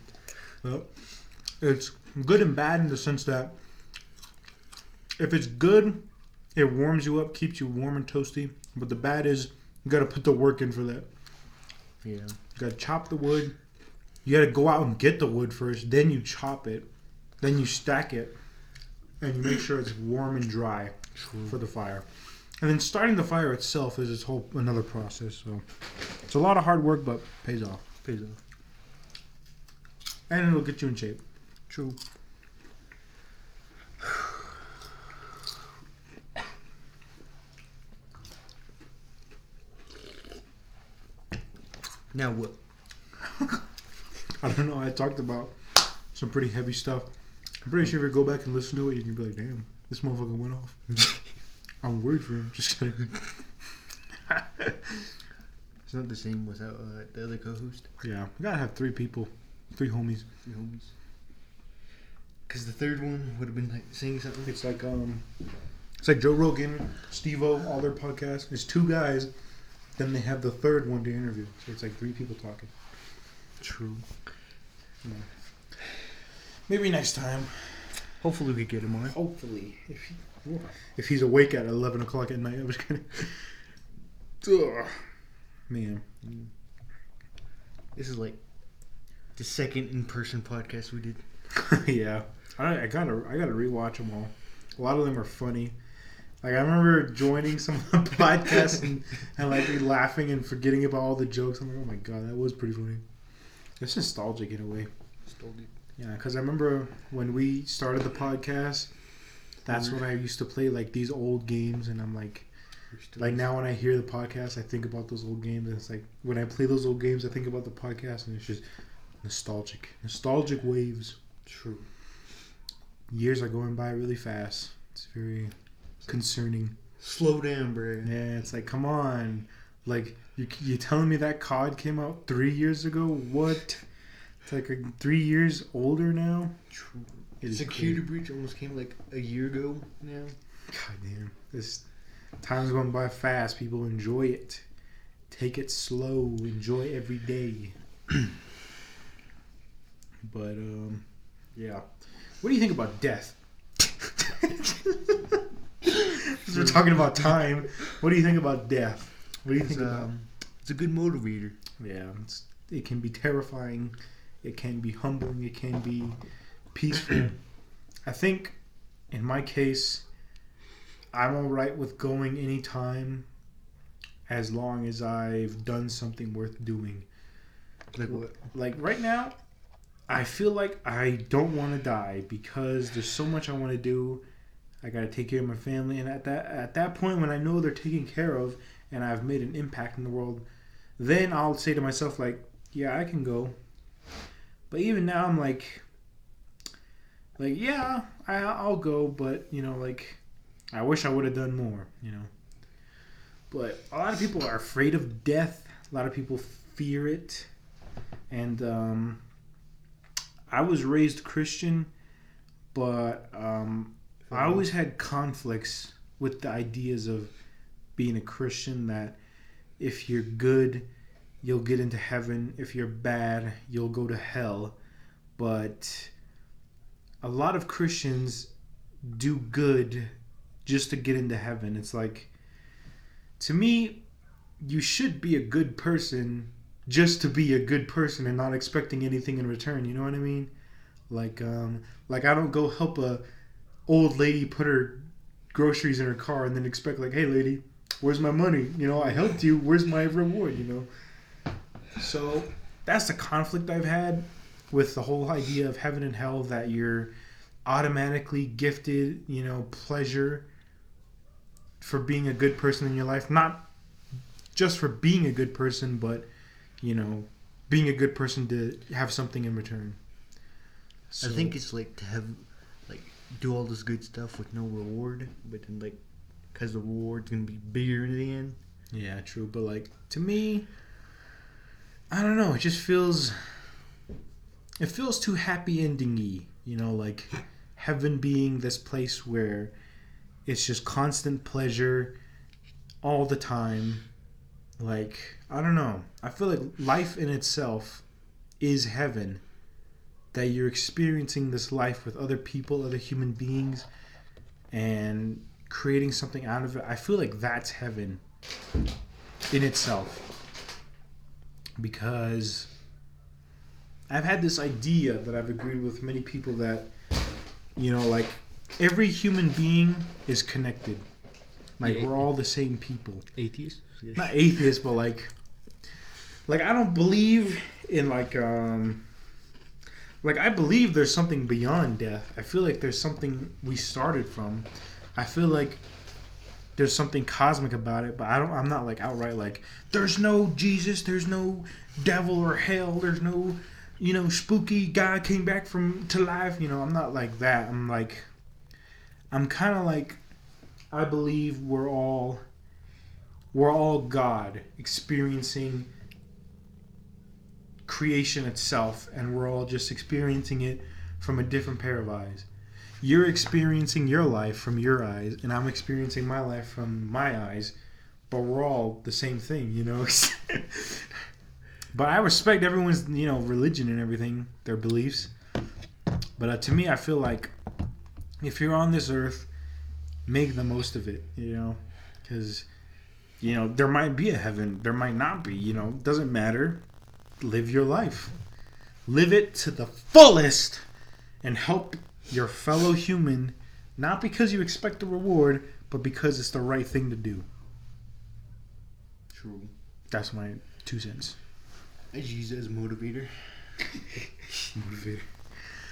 It's good and bad in the sense that if it's good, it warms you up, keeps you warm and toasty. But the bad is you got to put the work in for that. Yeah. You got to chop the wood. You got to go out and get the wood first. Then you chop it. Then you stack it, and you make sure it's warm and dry True. for the fire. And then starting the fire itself is its whole another process. So it's a lot of hard work, but pays off, Pays off. And it'll get you in shape. True. Now what? I don't know. I talked about some pretty heavy stuff. I'm pretty sure if you go back and listen to it, you can be like, damn, this motherfucker went off. I'm worried for him. Just kidding. It's not the same without uh, the other co-host. Yeah, we gotta have three people, three homies. Three homies. Because the third one would have been like saying something. It's like um, it's like Joe Rogan, Steve-O, all their podcasts. It's two guys, then they have the third one to interview. So it's like three people talking. True. Maybe next time. Hopefully we get him on. Hopefully, if he, if he's awake at eleven o'clock at night, I was kidding. Ugh. Man, This is like the second in-person podcast we did. yeah, I, I gotta I gotta rewatch them all. A lot of them are funny. Like I remember joining some of the podcasts and, and like laughing and forgetting about all the jokes. I'm like, oh my god, that was pretty funny. It's nostalgic in a way. Stole it. Yeah, because I remember when we started the podcast, that's when I used to play like these old games, and I'm like, like now when I hear the podcast, I think about those old games, and it's like when I play those old games, I think about the podcast, and it's just nostalgic, nostalgic waves. True. Years are going by really fast. It's very concerning. Slow down, bro. Yeah, it's like, come on, like you you telling me that COD came out three years ago? What? It's like a, three years older now. True. It Security breach almost came like a year ago now. God damn. This time's going by fast. People enjoy it. Take it slow. Enjoy every day. but um yeah. What do you think about death? We're talking about time, what do you think about death? What do you It's, think about um, it's a good motivator. Yeah, it's, it can be terrifying. It can be humbling. It can be peaceful. I think, in my case, I'm all right with going anytime, as long as I've done something worth doing. Like what? Like right now, I feel like I don't want to die because there's so much I want to do. I got to take care of my family, and at that at that point, when I know they're taken care of, and I've made an impact in the world, then I'll say to myself like, yeah, I can go. But even now, I'm like, like yeah, I, I'll go, but you know, like, I wish I would have done more, you know. But a lot of people are afraid of death. A lot of people fear it, and um, I was raised Christian, but um, I always had conflicts with the ideas of being a Christian that if you're good, you'll get into heaven. If you're bad, you'll go to hell. But a lot of Christians do good just to get into heaven. It's like, to me, you should be a good person just to be a good person and not expecting anything in return. You know what I mean? Like, um, like I don't go help a old lady put her groceries in her car and then expect like, hey lady, where's my money? You know, I helped you. Where's my reward? You know. So that's the conflict I've had with the whole idea of heaven and hell that you're automatically gifted, you know, pleasure for being a good person in your life. Not just for being a good person, but you know, being a good person to have something in return. I think it's like to have, like, do all this good stuff with no reward, but then like, cause the reward's gonna be bigger in the end. Yeah, true. But like to me, I don't know. It just feels. It feels too happy endingy. You know, like heaven being this place where it's just constant pleasure all the time. Like I don't know. I feel like life in itself is heaven. That you're experiencing this life with other people, other human beings, and creating something out of it. I feel like that's heaven in itself because I've had this idea that I've agreed with many people that you know like every human being is connected like Yeah. we're all the same people Atheist. Not atheist but like like I don't believe in like um like I believe there's something beyond death I feel like there's something we started from I feel like there's something cosmic about it, but I don't. I'm not like outright like there's no Jesus, there's no devil or hell, there's no you know spooky guy came back from to life. You know, I'm not like that. I'm like I'm kind of like I believe we're all we're all God experiencing creation itself, and we're all just experiencing it from a different pair of eyes. You're experiencing your life from your eyes, and I'm experiencing my life from my eyes, but we're all the same thing, you know? but I respect everyone's, you know, religion and everything, their beliefs. But uh, to me, I feel like if you're on this earth, make the most of it, you know? Because, you know, there might be a heaven, there might not be, you know, doesn't matter. Live your life, live it to the fullest, and help your fellow human, not because you expect a reward, but because it's the right thing to do. True. That's my two cents. I use it as motivator. Motivator.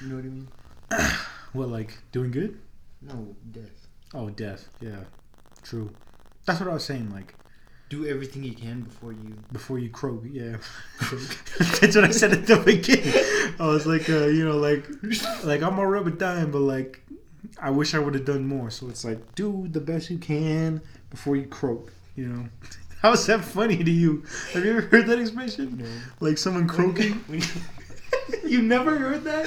You know what I mean? What, like doing good? No, death. Oh, death. Yeah, true. That's what I was saying. Like Do everything you can before you. before you croak. Yeah, that's what I said at the beginning. I was like, uh, you know, like, like I'm alright rubber dying, but like, I wish I would have done more. So it's like, do the best you can before you croak. You know. How is that funny to you? Have you ever heard that expression? No. Like someone croaking? When- you never heard that?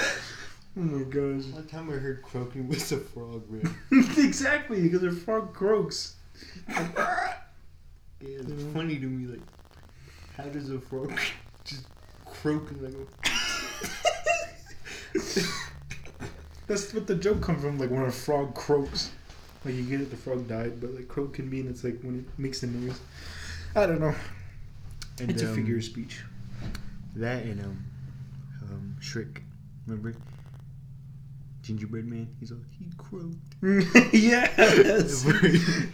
Oh my gosh. One time I heard croaking was a frog, man. exactly, because a frog croaks. Yeah, it's funny to me. Like, how does a frog just croak and like? That's what the joke comes from, like when a frog croaks. Like you get it, the frog died, but like croak can mean it's like when it makes the noise. I don't know. And, it's a um, figure of speech. That and um, um, Shrek. Remember? Gingerbread Man. He's like he croaked. yes.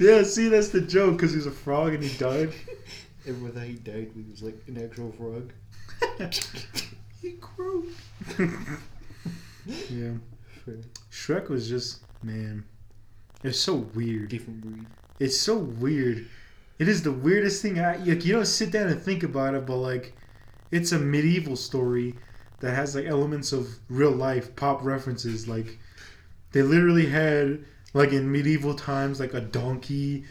yeah, see, that's the joke because he's a frog and he died. Everyone thought he died he was like an actual frog. he croaked. yeah. Fair. Shrek was just, man, it's so weird. Different breed. It's so weird. It is the weirdest thing. I like. You don't sit down and think about it, but like, it's a medieval story that has like elements of real life, pop references. Like, they literally had like in medieval times like a donkey,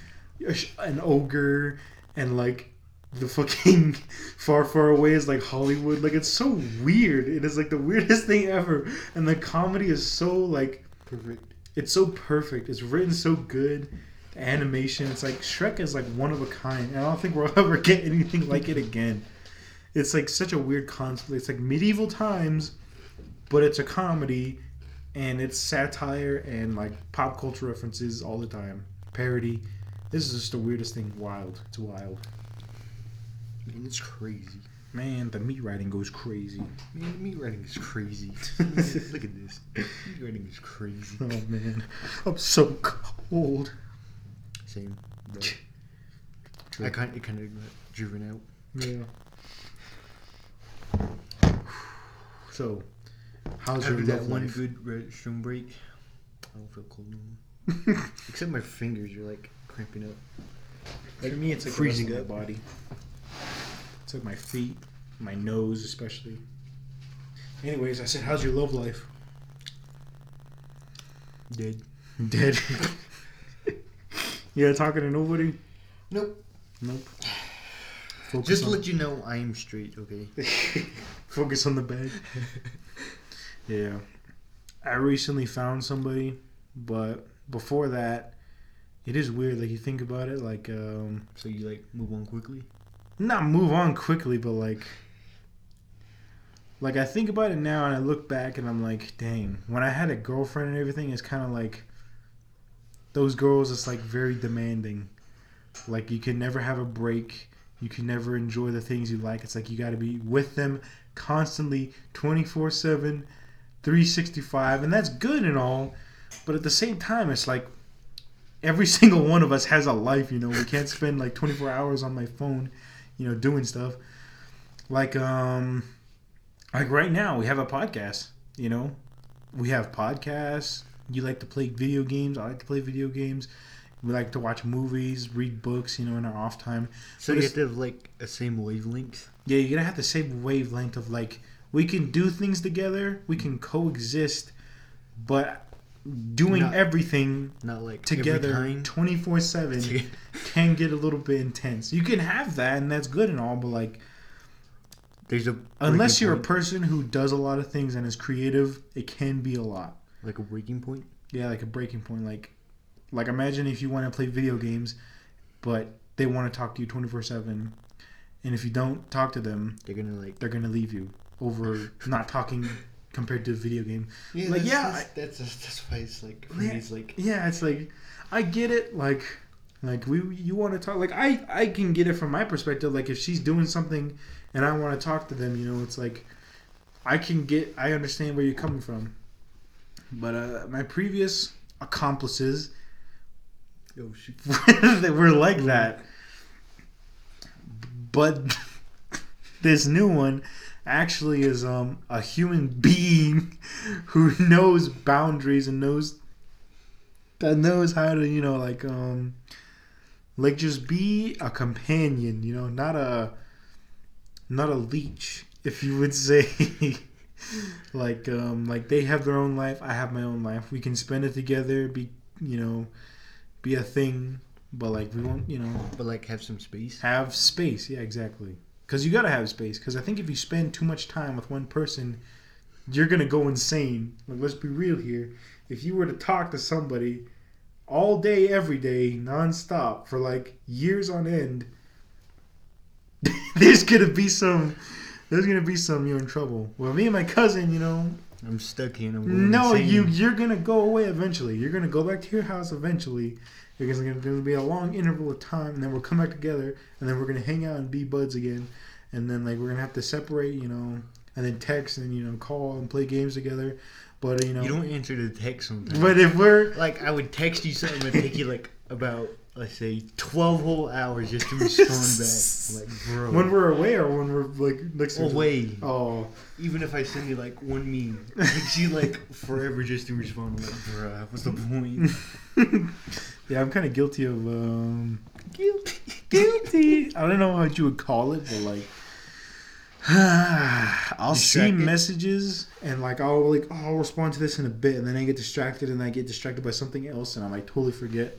an ogre, and like the fucking far far away is like Hollywood. Like, it's so weird. It is like the weirdest thing ever, and the comedy is so like Perfect. it's so perfect. It's written so good. The animation, it's like Shrek is like one of a kind. And I don't think we'll ever get anything like it again. It's like such a weird concept. It's like medieval times, but it's a comedy and it's satire and like pop culture references all the time. Parody. This is just the weirdest thing. Wild. It's wild. Man, it's crazy. Man, the meat writing goes crazy. Man, the meat writing is crazy. Look at this. Meat writing is crazy. Oh man. I'm so cold. Same. I kind it kind of driven out. Yeah. So, how's After your that love one life? good restroom break, I don't feel cold no more. Except my fingers are like cramping up. For me, it's like freezing freezing up. my body. It's like my feet, my nose, especially. Anyways, I said, "How's your love life?" Dead. Dead. yeah, talking to nobody. Nope. Nope. Focus Just to on, let you know, I am straight. Okay. focus on the bag. yeah, I recently found somebody, but before that, it is weird. Like you think about it, like um, So you like move on quickly. not move on quickly, but like like I think about it now and I look back and I'm like, dang, when I had a girlfriend and everything, it's kind of like those girls. It's like very demanding. Like you can never have a break. You can never enjoy the things you like. It's like you got to be with them constantly, 24 7, 365, and that's good and all. But at the same time, it's like every single one of us has a life. You know, we can't spend like 24 hours on my phone, you know, doing stuff. Like um, like right now we have a podcast. You know, we have podcasts. You like to play video games. I like to play video games. We like to watch movies, read books, you know, in our off time. So But you it's- have to have like a same wavelength. Yeah, you're gonna have the same wavelength of like we can do things together, we can coexist, but doing Not- everything Not like together twenty four seven can get a little bit intense. You can have that, and that's good and all, but like There's a unless you're a person who does a lot of things and is creative, it can be a lot. like a breaking point. Yeah, like a breaking point. Like, like imagine if you want to play video games, but they want to talk to you twenty four seven, and if you don't talk to them, They're gonna like. they're gonna leave you over not talking compared to a video game. Yeah, Like, that's, yeah, That's, that's that's why it's like for Yeah. me it's like Yeah, it's like I get it. Like, like we you want to talk. Like I I can get it from my perspective. Like if she's doing something and I want to talk to them, you know, it's like I can get. I understand where you're coming from. But uh, my previous accomplices shoot. they were like that. But this new one actually is um a human being who knows boundaries and knows that knows how to, you know, like um like just be a companion, you know, not a not a leech, if you would say. like um like they have their own life, I have my own life. We can spend it together, be you know, be a thing, but like we won't, you know, But like have some space. have space. Yeah, exactly. Because you gotta have space. Because I think if you spend too much time with one person, you're gonna go insane. Like, let's be real here. If you were to talk to somebody all day, every day, nonstop for like years on end, there's gonna be some. There's gonna be some you're in trouble. Well, me and my cousin, you know, I'm stuck here and I'm going no, insane. you you're gonna go away eventually. You're gonna go back to your house eventually. Because there's gonna be a long interval of time, and then we'll come back together, and then we're gonna hang out and be buds again, and then like we're gonna have to separate, you know, and then text and you know call and play games together. But you know, You don't answer the text sometimes. but if we're like I would text you something and take you like about let's say twelve whole hours just to respond back. Like bro. when we're away or when we're like next to away, Oh, even if I send you like one meme, it takes you like forever just to respond. I'm like, bruh, what's the point? yeah, I'm kind of guilty of um, Guilty. guilty. I don't know what you would call it, but like, I'll see messages and like I'll like oh, I'll respond to this in a bit, and then I get distracted and I get distracted by something else, and I like totally forget,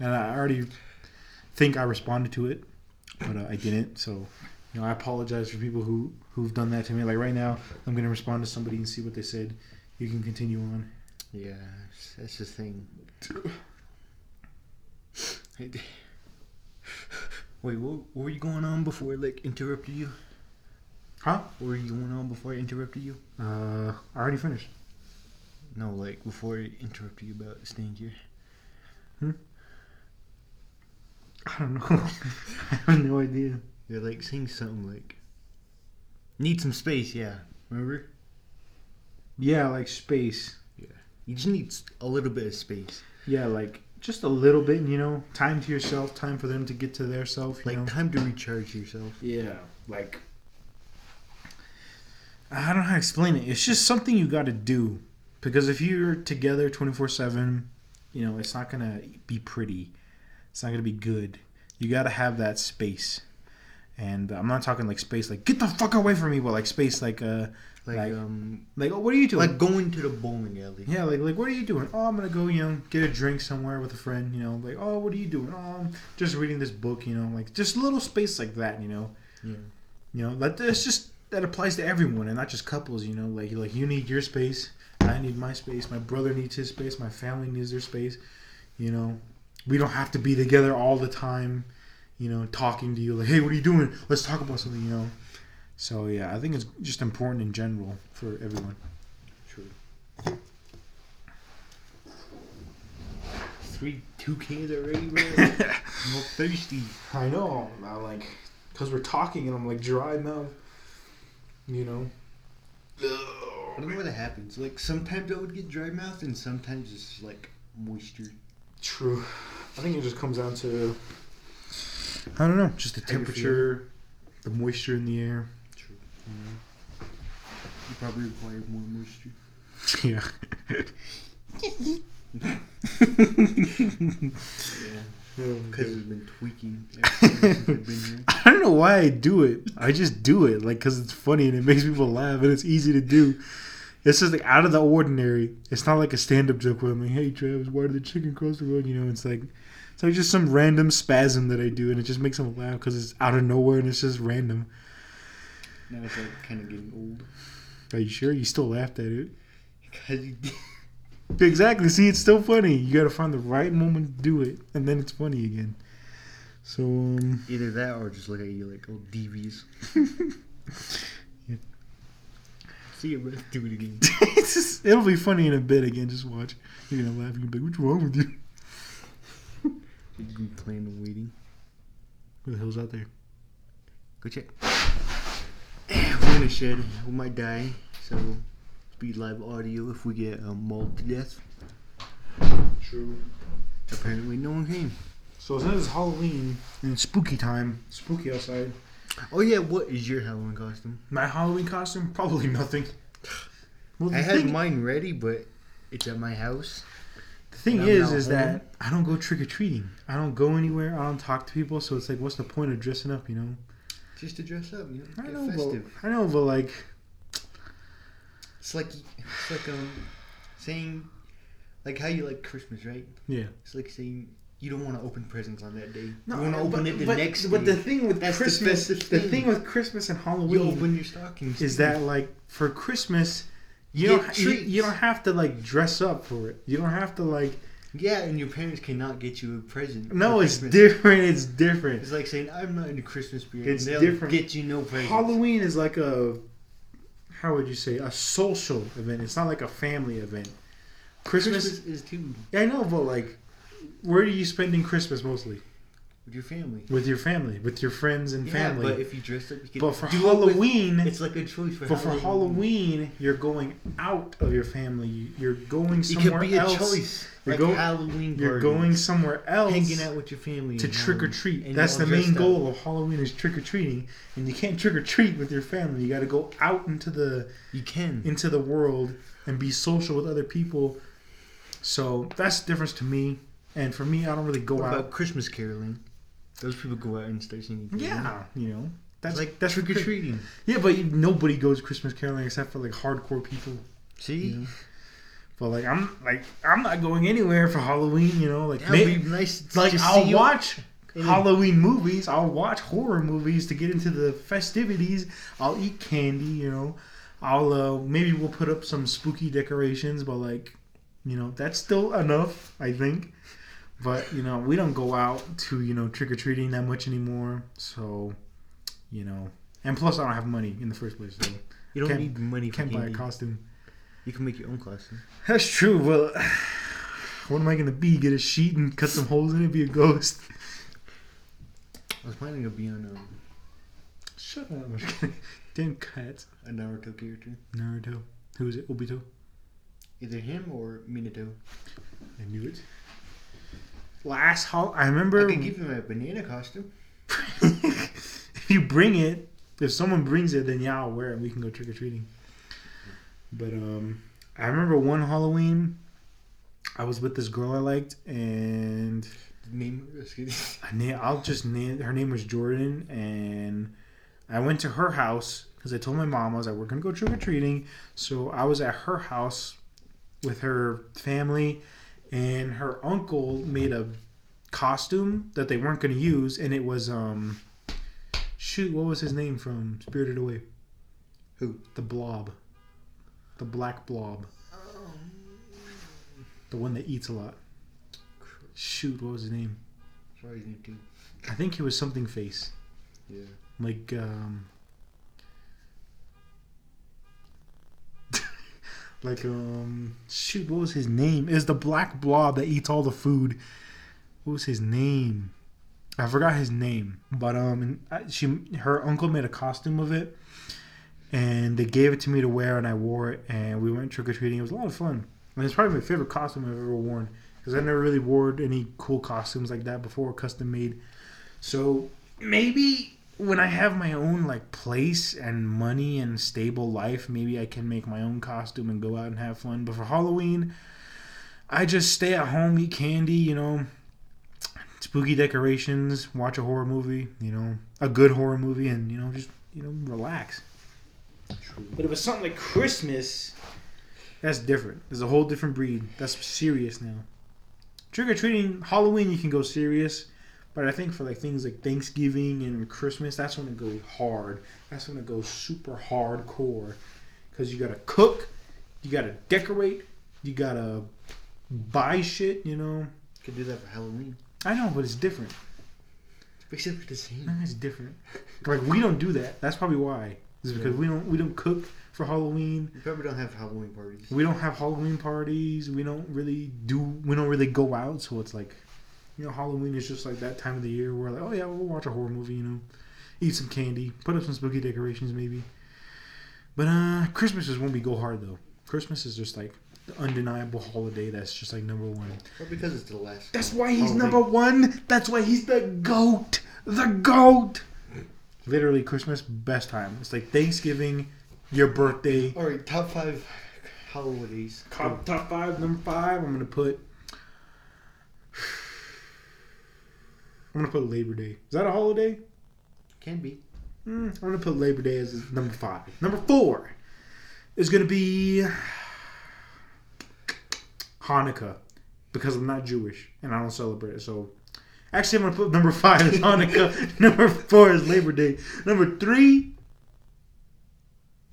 and I already think I responded to it, but uh, I didn't. So, you know, I apologize for people who who've done that to me. Like right now, I'm gonna respond to somebody and see what they said. You can continue on. Yeah, that's the thing. Wait, what, what were you going on before I like interrupted you? Huh? What were you going on before I interrupted you? Uh, I already finished. No, like before I interrupted you about staying here. I don't know. I have no idea. You're like saying something like need some space, yeah. Remember? Yeah, like space. Yeah, you just need a little bit of space. Yeah, like just a little bit, you know, time to yourself, time for them to get to their self, Like know. time to recharge yourself. Yeah, like I don't know how to explain it. It's just something you got to do because if you're together 24/7, you know, it's not going to be pretty. It's not going to be good. You got to have that space. And I'm not talking like space like get the fuck away from me, but like space like uh Like, Like- um like oh, what are you doing? like going to the bowling alley. Yeah, like like what are you doing? Oh, I'm gonna go, you know, get a drink somewhere with a friend. You know, like oh, what are you doing? Oh, I'm just reading this book. You know, like just a little space like that. You know, Yeah. you know that that's just that applies to everyone and not just couples. You know, like like you need your space, I need my space, my brother needs his space, my family needs their space. You know, we don't have to be together all the time. You know, talking to you like, hey, what are you doing? Let's talk about something. You know. So yeah, I think it's just important in general for everyone. True. Three two cans already, bro. I'm all thirsty. I know. I'm like because we're talking and I'm like dry mouth. You know. I don't know what happens. Like sometimes I would get dry mouth, and sometimes it's like moisture. True. I think it just comes down to I don't know, just the temperature, the moisture in the air. True. You probably require more moisture. Yeah. Because it's been tweaking ever since I've been here. I don't know why I do it. I just do it, like, because it's funny and it makes people laugh and it's easy to do. It's just like out of the ordinary. It's not like a stand-up joke where I'm like, "Hey, Travis, why did the chicken cross the road?" You know, it's like it's like just some random spasm that I do, and it just makes them laugh because it's out of nowhere and it's just random. Now it's like kind of getting old. Are you sure? You still laughed at it? Because you Exactly. See, it's still funny. You got to find the right moment to do it, and then it's funny again. So, um, either that or just look at you like old devious. See it, bro. Do it again. just, it'll be funny in a bit again. Just watch. You're gonna laugh. You're gonna be like, "What's wrong with you?" Been playing and waiting. Who the hell's out there? Go check. We're in a shed. We might die, so be live audio if we get um, mauled to death. True. Apparently, no one came. So since it's Halloween and it's spooky time, spooky outside. Oh yeah, what is your Halloween costume? My Halloween costume? Probably nothing. Well, I had thing, mine ready, but it's at my house. the thing is, is home. that I don't go trick or treating. I don't go anywhere. I don't talk to people. So it's like, what's the point of dressing up? You know? Just to dress up, you know, I get know, but. I know, but like, It's like it's like um saying like how you like Christmas, right? yeah. It's like saying you don't want to open presents on that day. No, you want to open but, it the but, next But day. the thing with That's Christmas, the thing. thing with Christmas and you Halloween open your stockings. is that like for Christmas, you You don't get you, you don't have to like dress up for it. You don't have to like. yeah, and your parents cannot get you a present. No, it's different. It's different. It's like saying I'm not in the Christmas spirit. It's they'll different. Get you no present. Halloween is like a how would you say a social event. It's not like a family event. Christmas, Christmas is too I know, but like, where are you spending Christmas mostly? with your family. With your family, with your friends and Yeah, family. but if you dress up, you can But for do it with- Halloween, it's like a choice for but for Halloween. Halloween, you're going out of your family. You- You're going It somewhere could be a else. choice. You're like go- Halloween. You're going somewhere else. hanging out with your family to trick or treat. and That's the main dressed up. goal of Halloween is trick or treating, and you can't trick or treat with your family. You got to go out into the You can. into the world and be social with other people. So that's the difference to me. And for me, I don't really go What out. about Christmas caroling? Those people go out and start singing. caroling. Yeah, you know, that's like that's trick or treating. Yeah, but nobody goes Christmas caroling except for like hardcore people. See, You know? But like I'm like I'm not going anywhere for Halloween. You know, like would nice. like I'll you watch Halloween movies. I'll watch horror movies to get into the festivities. I'll eat candy. You know, I'll uh, maybe we'll put up some spooky decorations, but like, you know, that's still enough, I think. But you know, we don't go out to you know trick or treating that much anymore. So, you know, and plus I don't have money in the first place, so You don't need money for can't buy a costume. You can make your own costume. That's true. Well, what am I gonna be? Get a sheet and cut some holes in it? Be a ghost? I was planning to be on um, Shut up. I'm just kidding. Damn cat. a Naruto character, Naruto. Who is it? Obito. either him or Minato. I knew it. Last hol I I remember could give him a banana costume. if you bring it, if someone brings it, then yeah, I'll wear it. We can go trick or treating. But um, I remember one Halloween, I was with this girl I liked, and Name. just kidding. I na- I'll just name her name was Jordan, and I went to her house because I told my mom I was like, we're gonna go trick or treating. So I was at her house with her family, and her uncle made a costume that they weren't gonna use, and it was um, shoot, what was his name from Spirited Away? Who? The Blob, the Black Blob, the one that eats a lot. Shoot, what was his name? Sorry. I think he was something face. Yeah. Like um like um shoot, what was his name? Is the black blob that eats all the food. What was his name? I forgot his name. But um she her uncle made a costume of it and they gave it to me to wear and I wore it and we went trick or treating. It was a lot of fun. And it's probably my favorite costume I've ever worn because I never really wore any cool costumes like that before, custom made. So maybe when I have my own like place and money and stable life, maybe I can make my own costume and go out and have fun. But for Halloween, I just stay at home, eat candy, you know, spooky decorations, watch a horror movie, you know, a good horror movie, and you know, just you know, relax. But if it's something like Christmas, that's different. There's a whole different breed. That's serious now. Trick or treating, Halloween, you can go serious. But I think for like things like Thanksgiving and Christmas, that's when it goes hard. That's when it goes super hardcore. Because you gotta cook, you gotta decorate, you gotta buy shit, you know. you Could do that for Halloween. I know, but it's different. It's basically the same. No, It's different. Like we don't do that. That's probably why. Is because we don't we don't cook for Halloween. You probably don't have Halloween parties. We don't have Halloween parties. We don't really do. We don't really go out. So it's like, you know, Halloween is just like that time of the year where like, oh yeah, we'll watch a horror movie. You know, eat some candy, put up some spooky decorations maybe. But uh, Christmas is when we go hard though. Christmas is just like the undeniable holiday. That's just like number one. Well, because it's the last. That's why he's Oh, number one. That's why he's the goat. The goat. Literally, Christmas best time. It's like Thanksgiving, your birthday. All right, top five holidays. Top, top five, number five. I'm gonna put. I'm gonna put Labor Day. Is that a holiday? Can be. Mm, I'm gonna put Labor Day as number five. Number four is gonna be Hanukkah because I'm not Jewish and I don't celebrate it. So actually, I'm gonna put number five is Hanukkah. number four is Labor Day. Number three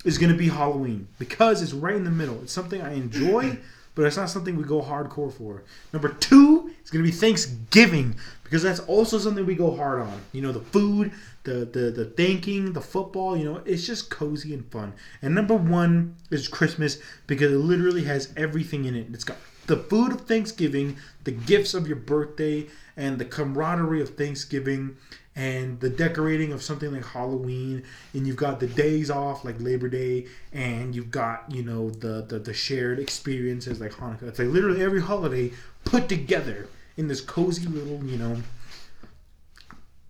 is gonna be Halloween because it's right in the middle. It's something I enjoy. But it's not something we go hardcore for. Number two is gonna be Thanksgiving because that's also something we go hard on. You know, the food, the the the thanking, the football. You know, it's just cozy and fun. And number one is Christmas because it literally has everything in it. It's got the food of Thanksgiving, the gifts of your birthday, and the camaraderie of Thanksgiving, and the decorating of something like Halloween. And you've got the days off like Labor Day, and you've got you know the the, the shared experiences like Hanukkah. It's like literally every holiday put together in this cozy little you know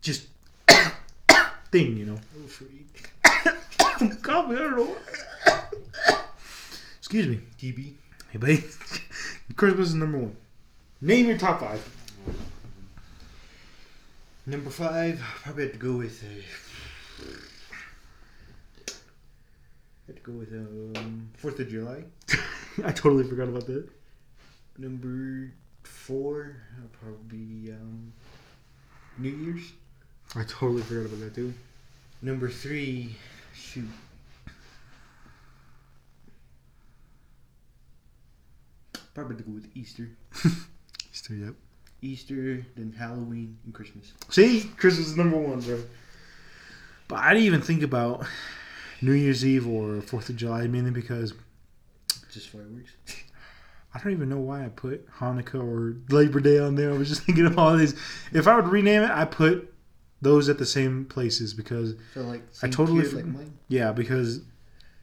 just thing, you know. God, I don't know. Excuse me. TB. Hey, buddy. Christmas is number one. Name your top five. Number five, probably have to go with. Uh, have to go with um, Fourth of July. I totally forgot about that. Number four, uh, probably um, New Year's. I totally forgot about that too. Number three, shoot. Probably to go with Easter. Easter, yep. Easter, then Halloween, and Christmas. See, Christmas is number one, bro. But I didn't even think about New Year's Eve or Fourth of July mainly because Just fireworks. I don't even know why I put Hanukkah or Labor Day on there. I was just thinking of all these. If I would rename it, I put those at the same places because So like, I totally for- like. Yeah, because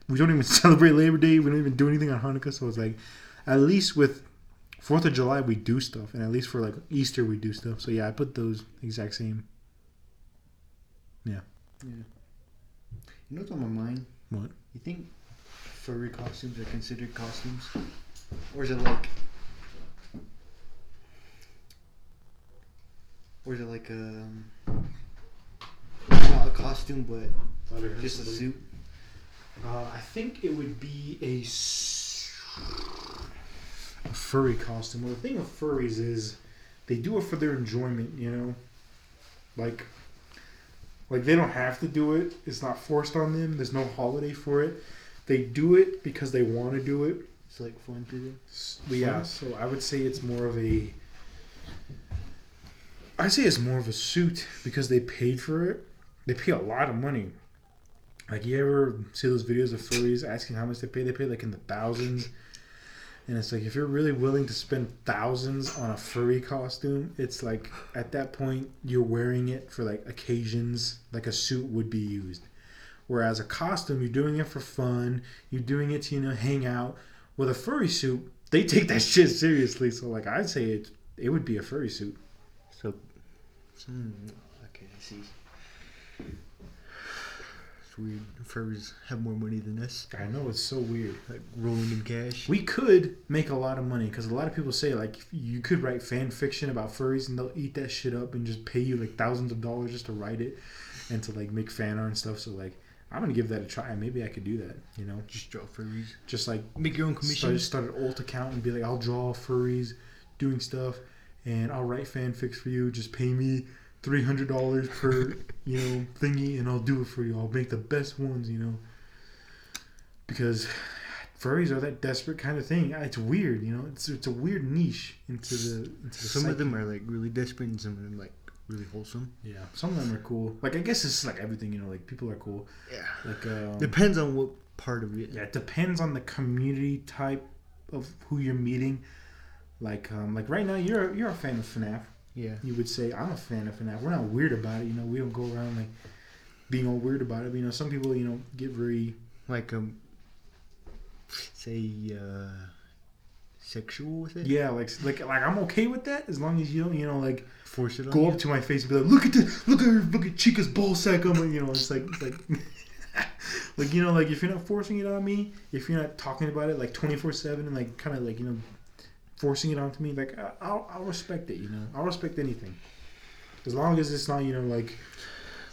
we don't even celebrate Labor Day. We don't even do anything on Hanukkah. So it's like, at least with Fourth of July we do stuff, and at least for like Easter we do stuff. So yeah, I put those exact same. Yeah. Yeah. You know what's on my mind? What? You think furry costumes are considered costumes, or is it like, or is it like um, not a costume but just a suit? Uh, I think it would be a, s- a furry costume. Well, the thing with furries is they do it for their enjoyment. You know, like like they don't have to do it. It's not forced on them. There's no holiday for it. They do it because they want to do it. It's like fun to do. But yeah, so I would say it's more of a. I'd say it's more of a suit because they paid for it. They pay a lot of money. Like you ever see those videos of furries asking how much they pay? They pay like in the thousands. And it's like if you're really willing to spend thousands on a furry costume, it's like at that point you're wearing it for like occasions like a suit would be used. Whereas a costume, you're doing it for fun, you're doing it to you know hang out. With a furry suit, they take that shit seriously. So like I'd say it it would be a furry suit. So, hmm, okay, I see. It's weird. Furries have more money than us. I know it's so weird. Like rolling in cash. We could make a lot of money because a lot of people say like you could write fan fiction about furries and they'll eat that shit up and just pay you like thousands of dollars just to write it and to like make fan art and stuff. So like I'm gonna give that a try. Maybe I could do that. You know, Just draw furries. just like Make your own commission. start, start an alt account and be like, I'll draw furries doing stuff and I'll write fanfics for you. Just pay me three hundred dollars per you know thingy and I'll do it for you. I'll make the best ones. You know, because furries are that desperate kind of thing. It's weird. You know, it's it's a weird niche into the into the Some of them are like really desperate, and some of them like really wholesome. Yeah, some of them are cool. Like I guess it's like everything. You know, like people are cool. Yeah. Like um, Depends on what part of it. Yeah, it depends on the community type of who you're meeting. Like, um, like right now, you're you're a fan of FNAF. Yeah. You would say I'm a fan of FNAF. We're not weird about it, you know. We don't go around like being all weird about it. But, you know, some people, you know, get very Like um, say uh, sexual with it. yeah, like like like I'm okay with that as long as you don't, you know, like Force it go up to my face and be like, look at this, look at her, look at Chica's ball sack on my, you know, it's like it's like. like you know, like if you're not forcing it on me, if you're not talking about it like 24 seven and like kind of like you know, forcing it onto me, like I- I'll I'll respect it. You know, I'll respect anything, as long as it's not you know like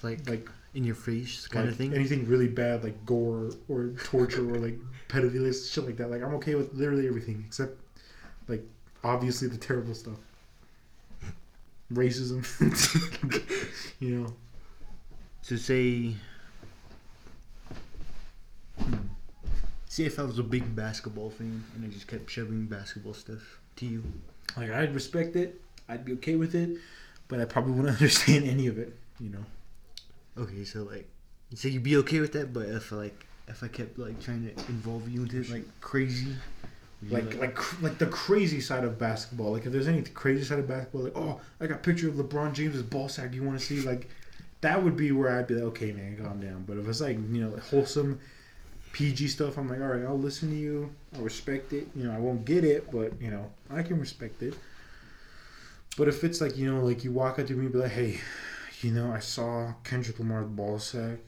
like like in your face kind like of thing. anything really bad like gore or torture or like pedophilia shit like that. Like I'm okay with literally everything except like obviously the terrible stuff, racism, you know. to say, hmm, say if I was a big basketball fan and I just kept shoving basketball stuff to you. Like I'd respect it, I'd be okay with it, but I probably wouldn't understand any of it. You know. Okay, so like, so you'd be okay with that, but if like if I kept like trying to involve you into it like crazy, Mm-hmm. like like like the crazy side of basketball. Like if there's any crazy side of basketball, like oh, I got a picture of LeBron James's ball sack. Do you want to see? Like that would be where I'd be like, okay, man, calm down. But if it's like you know like wholesome PG stuff, I'm like, all right, I'll listen to you. I'll respect it. You know, I won't get it, but you know, I can respect it. But if it's like you know, like you walk up to me and be like, hey, you know, I saw Kendrick Lamar's ball sack.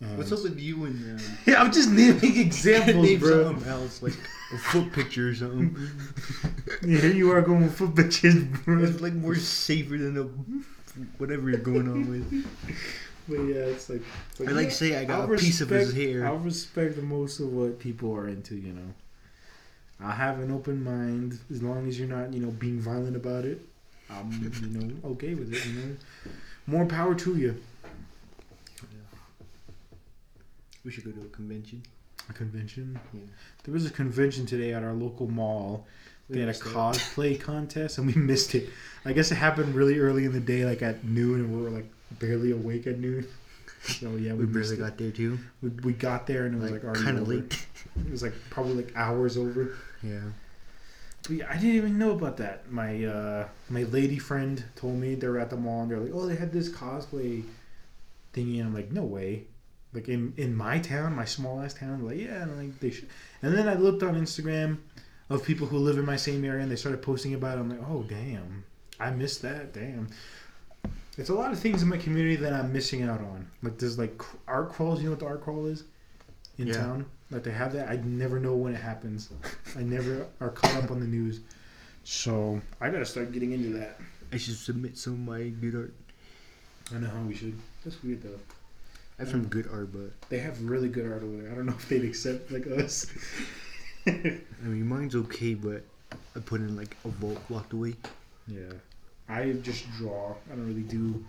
What's up with you and Yeah, I'm just naming examples, name bro. something else like a foot picture or something? Yeah, here you are going with foot pictures, bro. It's like more safer than a whatever you're going on with. But yeah, it's like. I like to say I got a piece of his hair. I'll respect most of what people are into. You know, I have an open mind as long as you're not, you know, being violent about it. I'm, you know, okay with it. You know, more power to you. We should go to a convention. A convention. Yeah. There was a convention today at our local mall. They had a cosplay contest and we missed it. I guess it happened really early in the day, like at noon, and we were like barely awake at noon. So yeah, we, We barely it. got there too. We, we got there and it was Like, like, already kind of late. It was like probably like hours over. Yeah. But yeah, I didn't even know about that. My uh, my lady friend told me they were at the mall and they're like, oh, they had this cosplay thingy, and I'm like, no way. Like in in my town, my small ass town, like yeah, and like they should. And then I looked on Instagram of people who live in my same area, and they started posting about it. I'm like, oh damn, I missed that. Damn. It's a lot of things in my community that I'm missing out on. Like there's like art crawls. You know what the art crawl is in Yeah. town? Like they have that. I never know when it happens. I never are caught up on the news. So I gotta start getting into that. I should submit some of my good art. I know how we should. That's weird though. I have some good art, but They have really good art over there. I don't know if they'd accept like us. I mean mine's okay, but I put in like a vault locked away. yeah, I just draw. I don't really do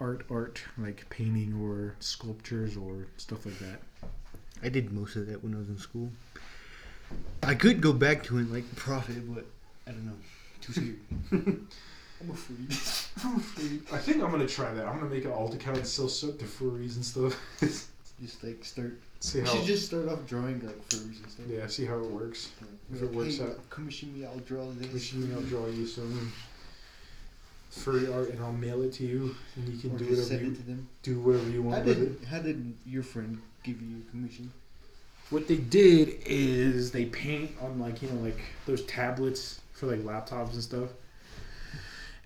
art, art like painting or sculptures or stuff like that. I did most of that when I was in school. I could go back to it like profit, but I don't know. Too scared. I'm afraid. I'm afraid. I think I'm gonna try that. I'm gonna make an alt account and sell soap to furries and stuff. just like start. see You how. should just start off drawing like furries and stuff. yeah, see how it works. if it works hey, out. Commission me, I'll draw this. Wish me I'll draw you some furry art and I'll mail it to you and you can Or do whatever send you it to them. do whatever you How want with did it. how did your friend give you your commission? What they did is they paint on like you know like those tablets for like laptops and stuff.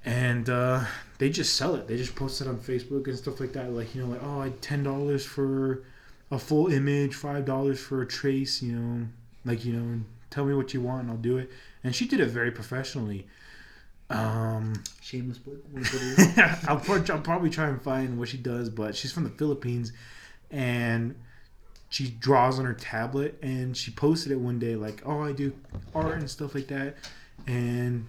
And uh, they just sell it. They just post it on Facebook and stuff like that. Like you know, like oh, I ten dollars for a full image, five dollars for a trace. You know, like you know, tell me what you want and I'll do it. And she did it very professionally. Um, Shameless plug. Wanna put it in? I'll, I'll probably try and find what she does, but she's from the Philippines, and she draws on her tablet. And she posted it one day, like, "Oh, I do art and stuff like that." And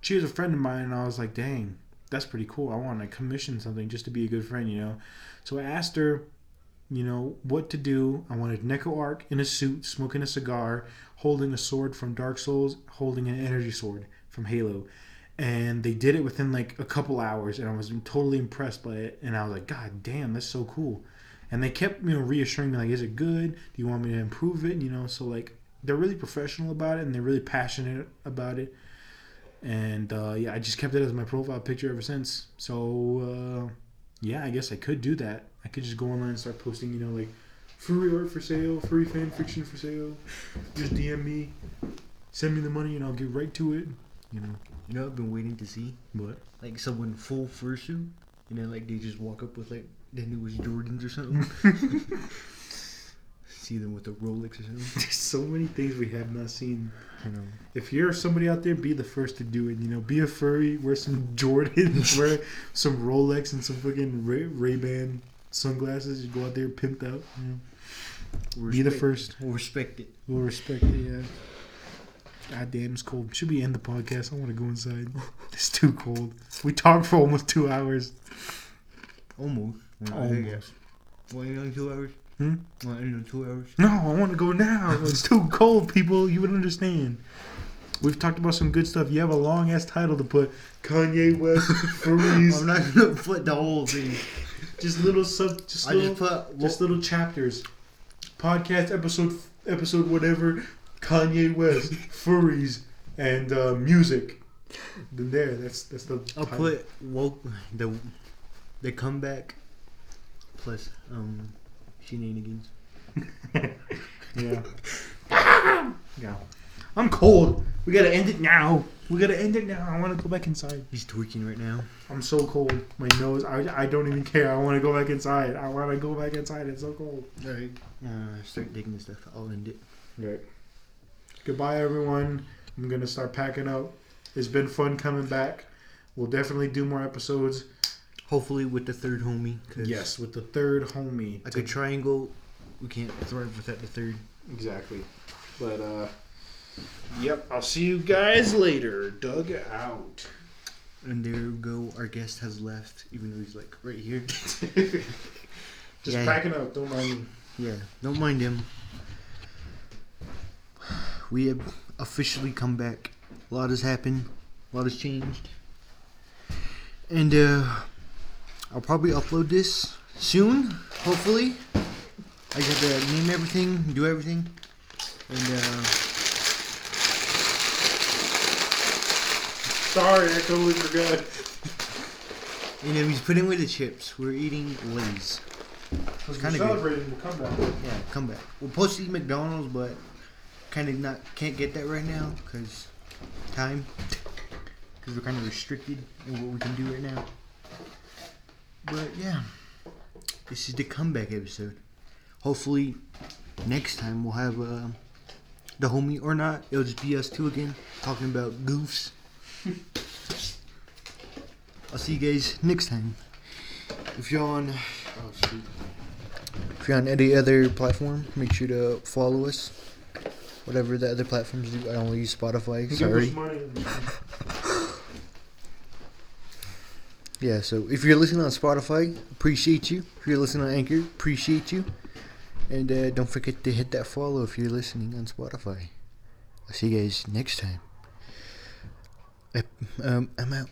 she was a friend of mine, and I was like, "Dang, that's pretty cool. I want to commission something just to be a good friend, you know." So I asked her, you know, what to do. I wanted Neko Arc in a suit, smoking a cigar, holding a sword from Dark Souls, holding an energy sword from Halo. And they did it within like a couple hours and i was totally impressed by it. And i was like god damn that's so cool. And they kept you know reassuring me like is it good? Do you want me to improve it? You know? So like they're really professional about it and they're really passionate about it and uh, yeah i just kept it as my profile picture ever since. So uh, yeah i guess i could do that. I could just go online and start posting you know like free art for sale free fan fiction for sale. Just dm me send me the money and i'll get right to it you know. You know, I've been waiting to see what? like someone full fursuit, and then like they just walk up with like their newest Jordans or something. see them with a Rolex or something. There's so many things we have not seen. I know. If you're somebody out there, be the first to do it. You know, be a furry, wear some Jordans, wear some Rolex and some fucking Ray, Ray-Ban sunglasses. You go out there pimped out. You know. We'll Be the first. We'll respect it. We'll respect it, yeah. God damn, it's cold. Should we end the podcast? I want to go inside. It's too cold. We talked for almost two hours. Almost. Almost. Why you on two hours? Hmm? Why you on two hours? No, I want to go now. It's too cold, people. You would understand. We've talked about some good stuff. You have a long ass title to put Kanye West, Furries, I'm not gonna put the whole thing. just little sub, just I little, just put just little chapters. Podcast episode, episode whatever. Kanye West, furries, and uh, music. Then there, that's that's the. I'll title. put woke the the comeback plus um shenanigans. Yeah. yeah. I'm cold. We gotta end it now. We gotta end it now. I want to go back inside. He's tweaking right now. I'm so cold. My nose. I, I don't even care. I want to go back inside. I want to go back inside. It's so cold. All right. Uh, start digging this stuff. I'll end it. Right. Goodbye, everyone. I'm gonna start packing up. It's been fun coming back. We'll definitely do more episodes. Hopefully with the third homie. Yes, with the third homie. Like a triangle, we can't thrive without the third. Exactly. But uh Yep, I'll see you guys later. Dug out. And there we go. Our guest has left, even though he's like right here. Just Yeah. packing up, don't mind him. Yeah, don't mind him. We have officially come back. A lot has happened. A lot has changed. And uh I'll probably upload this soon, hopefully. I just have to name everything, do everything. And uh Sorry, I totally forgot. you know, he's putting away the chips. We're eating Lay's. Because Kinda good. celebrating the comeback. Yeah, come back. We're supposed to eat McDonald's, but kind of not can't get that right now because time. Because we're kind of restricted in what we can do right now. But yeah, this is the comeback episode. Hopefully, next time we'll have uh, the homie or not. It'll just be us two again talking about goofs. I'll see you guys next time. If you're on, oh shoot. If you're on any other platform, make sure to follow us. Whatever the other platforms do. I only use Spotify. Sorry. Yeah, so if you're listening on Spotify, appreciate you. If you're listening on Anchor, appreciate you. And uh, don't forget to hit that follow if you're listening on Spotify. I'll see you guys next time. Um, I'm out.